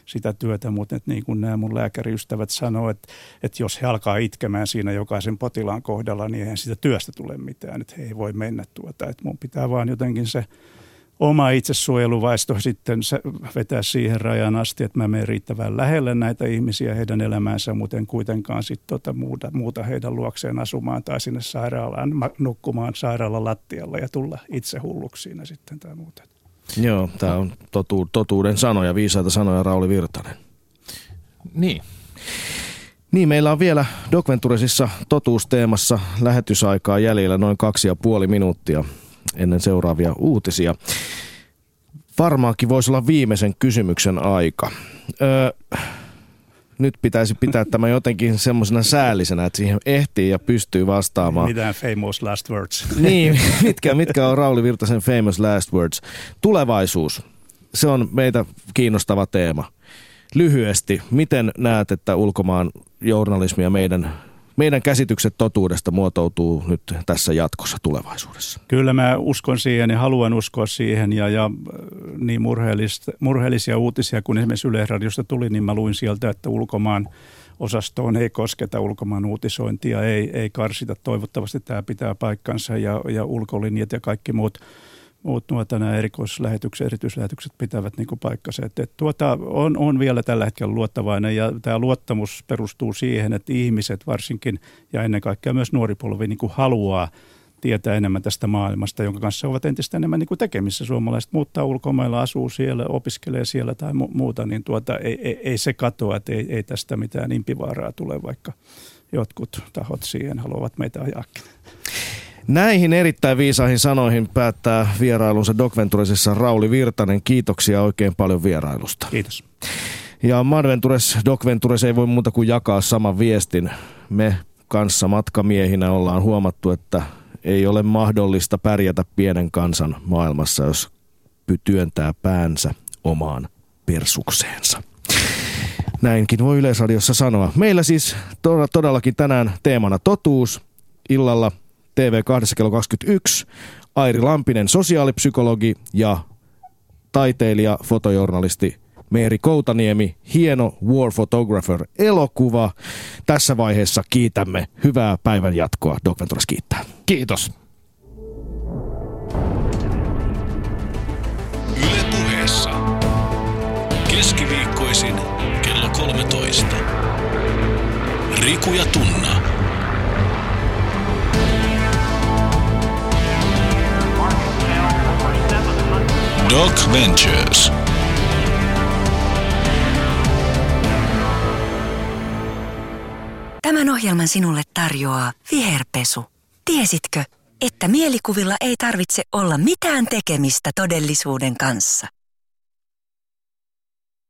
sitä työtä, mutta että niin kuin nämä mun lääkäriystävät sanoo, että, että jos he alkaa itkemään siinä jokaisen potilaan kohdalla, niin eihän sitä työstä tule mitään, että he ei voi mennä tuota, että mun pitää vaan jotenkin se oma itsesuojeluvaisto sitten vetää siihen rajan asti, että mä menen riittävän lähelle näitä ihmisiä heidän elämäänsä, muuten kuitenkaan sitten tota muuta, muuta heidän luokseen asumaan tai sinne sairaalaan nukkumaan sairaalan lattialla ja tulla itse hulluksi siinä sitten tai muuta. Joo, tämä on totu, totuuden sanoja, viisaita sanoja Rauli Virtanen. Niin. Niin, meillä on vielä Dokventuresissa totuusteemassa lähetysaikaa jäljellä noin kaksi ja puoli minuuttia ennen seuraavia uutisia. Varmaankin voisi olla viimeisen kysymyksen aika. Öö, nyt pitäisi pitää tämä jotenkin semmoisena säällisenä, että siihen ehtii ja pystyy vastaamaan. Mitään famous last words. Niin, mitkä, mitkä on Rauli Virtasen famous last words? Tulevaisuus, se on meitä kiinnostava teema. Lyhyesti, miten näet, että ulkomaan journalismi ja meidän meidän käsitykset totuudesta muotoutuu nyt tässä jatkossa tulevaisuudessa? Kyllä mä uskon siihen ja haluan uskoa siihen ja, ja niin murheellisia uutisia kuin esimerkiksi Yleisradiosta tuli, niin mä luin sieltä, että ulkomaan osastoon ei kosketa ulkomaan uutisointia, ei, ei karsita. Toivottavasti tämä pitää paikkansa ja, ja ulkolinjat ja kaikki muut muut nuota, nämä erikoislähetykset, erityislähetykset pitävät niin kuin paikkansa. Että, että tuota, on, on vielä tällä hetkellä luottavainen ja tämä luottamus perustuu siihen, että ihmiset varsinkin ja ennen kaikkea myös nuori polvi niin kuin haluaa tietää enemmän tästä maailmasta, jonka kanssa ovat entistä enemmän niin kuin tekemissä. Suomalaiset muuttaa ulkomailla, asuu siellä, opiskelee siellä tai mu- muuta, niin tuota, ei, ei, ei se katoa, että ei, ei tästä mitään impivaaraa tule, vaikka jotkut tahot siihen haluavat meitä ajaakin. Näihin erittäin viisaihin sanoihin päättää vierailunsa Docventuresissa Rauli Virtanen. Kiitoksia oikein paljon vierailusta. Kiitos. Ja Madventures, Docventures ei voi muuta kuin jakaa saman viestin. Me kanssa matkamiehinä ollaan huomattu, että ei ole mahdollista pärjätä pienen kansan maailmassa, jos työntää päänsä omaan persukseensa. Näinkin voi Yleisradiossa sanoa. Meillä siis todellakin tänään teemana totuus. Illalla TV2 kello 21. Airi Lampinen, sosiaalipsykologi ja taiteilija, fotojournalisti Meeri Koutaniemi, hieno War Photographer elokuva. Tässä vaiheessa kiitämme. Hyvää päivän jatkoa. Doc Venturas kiittää. Kiitos. Yle puheessa. Keskiviikkoisin kello 13. Riku ja Tunna. Doc Ventures. Tämän ohjelman sinulle tarjoaa Viherpesu. Tiesitkö, että mielikuvilla ei tarvitse olla mitään tekemistä todellisuuden kanssa?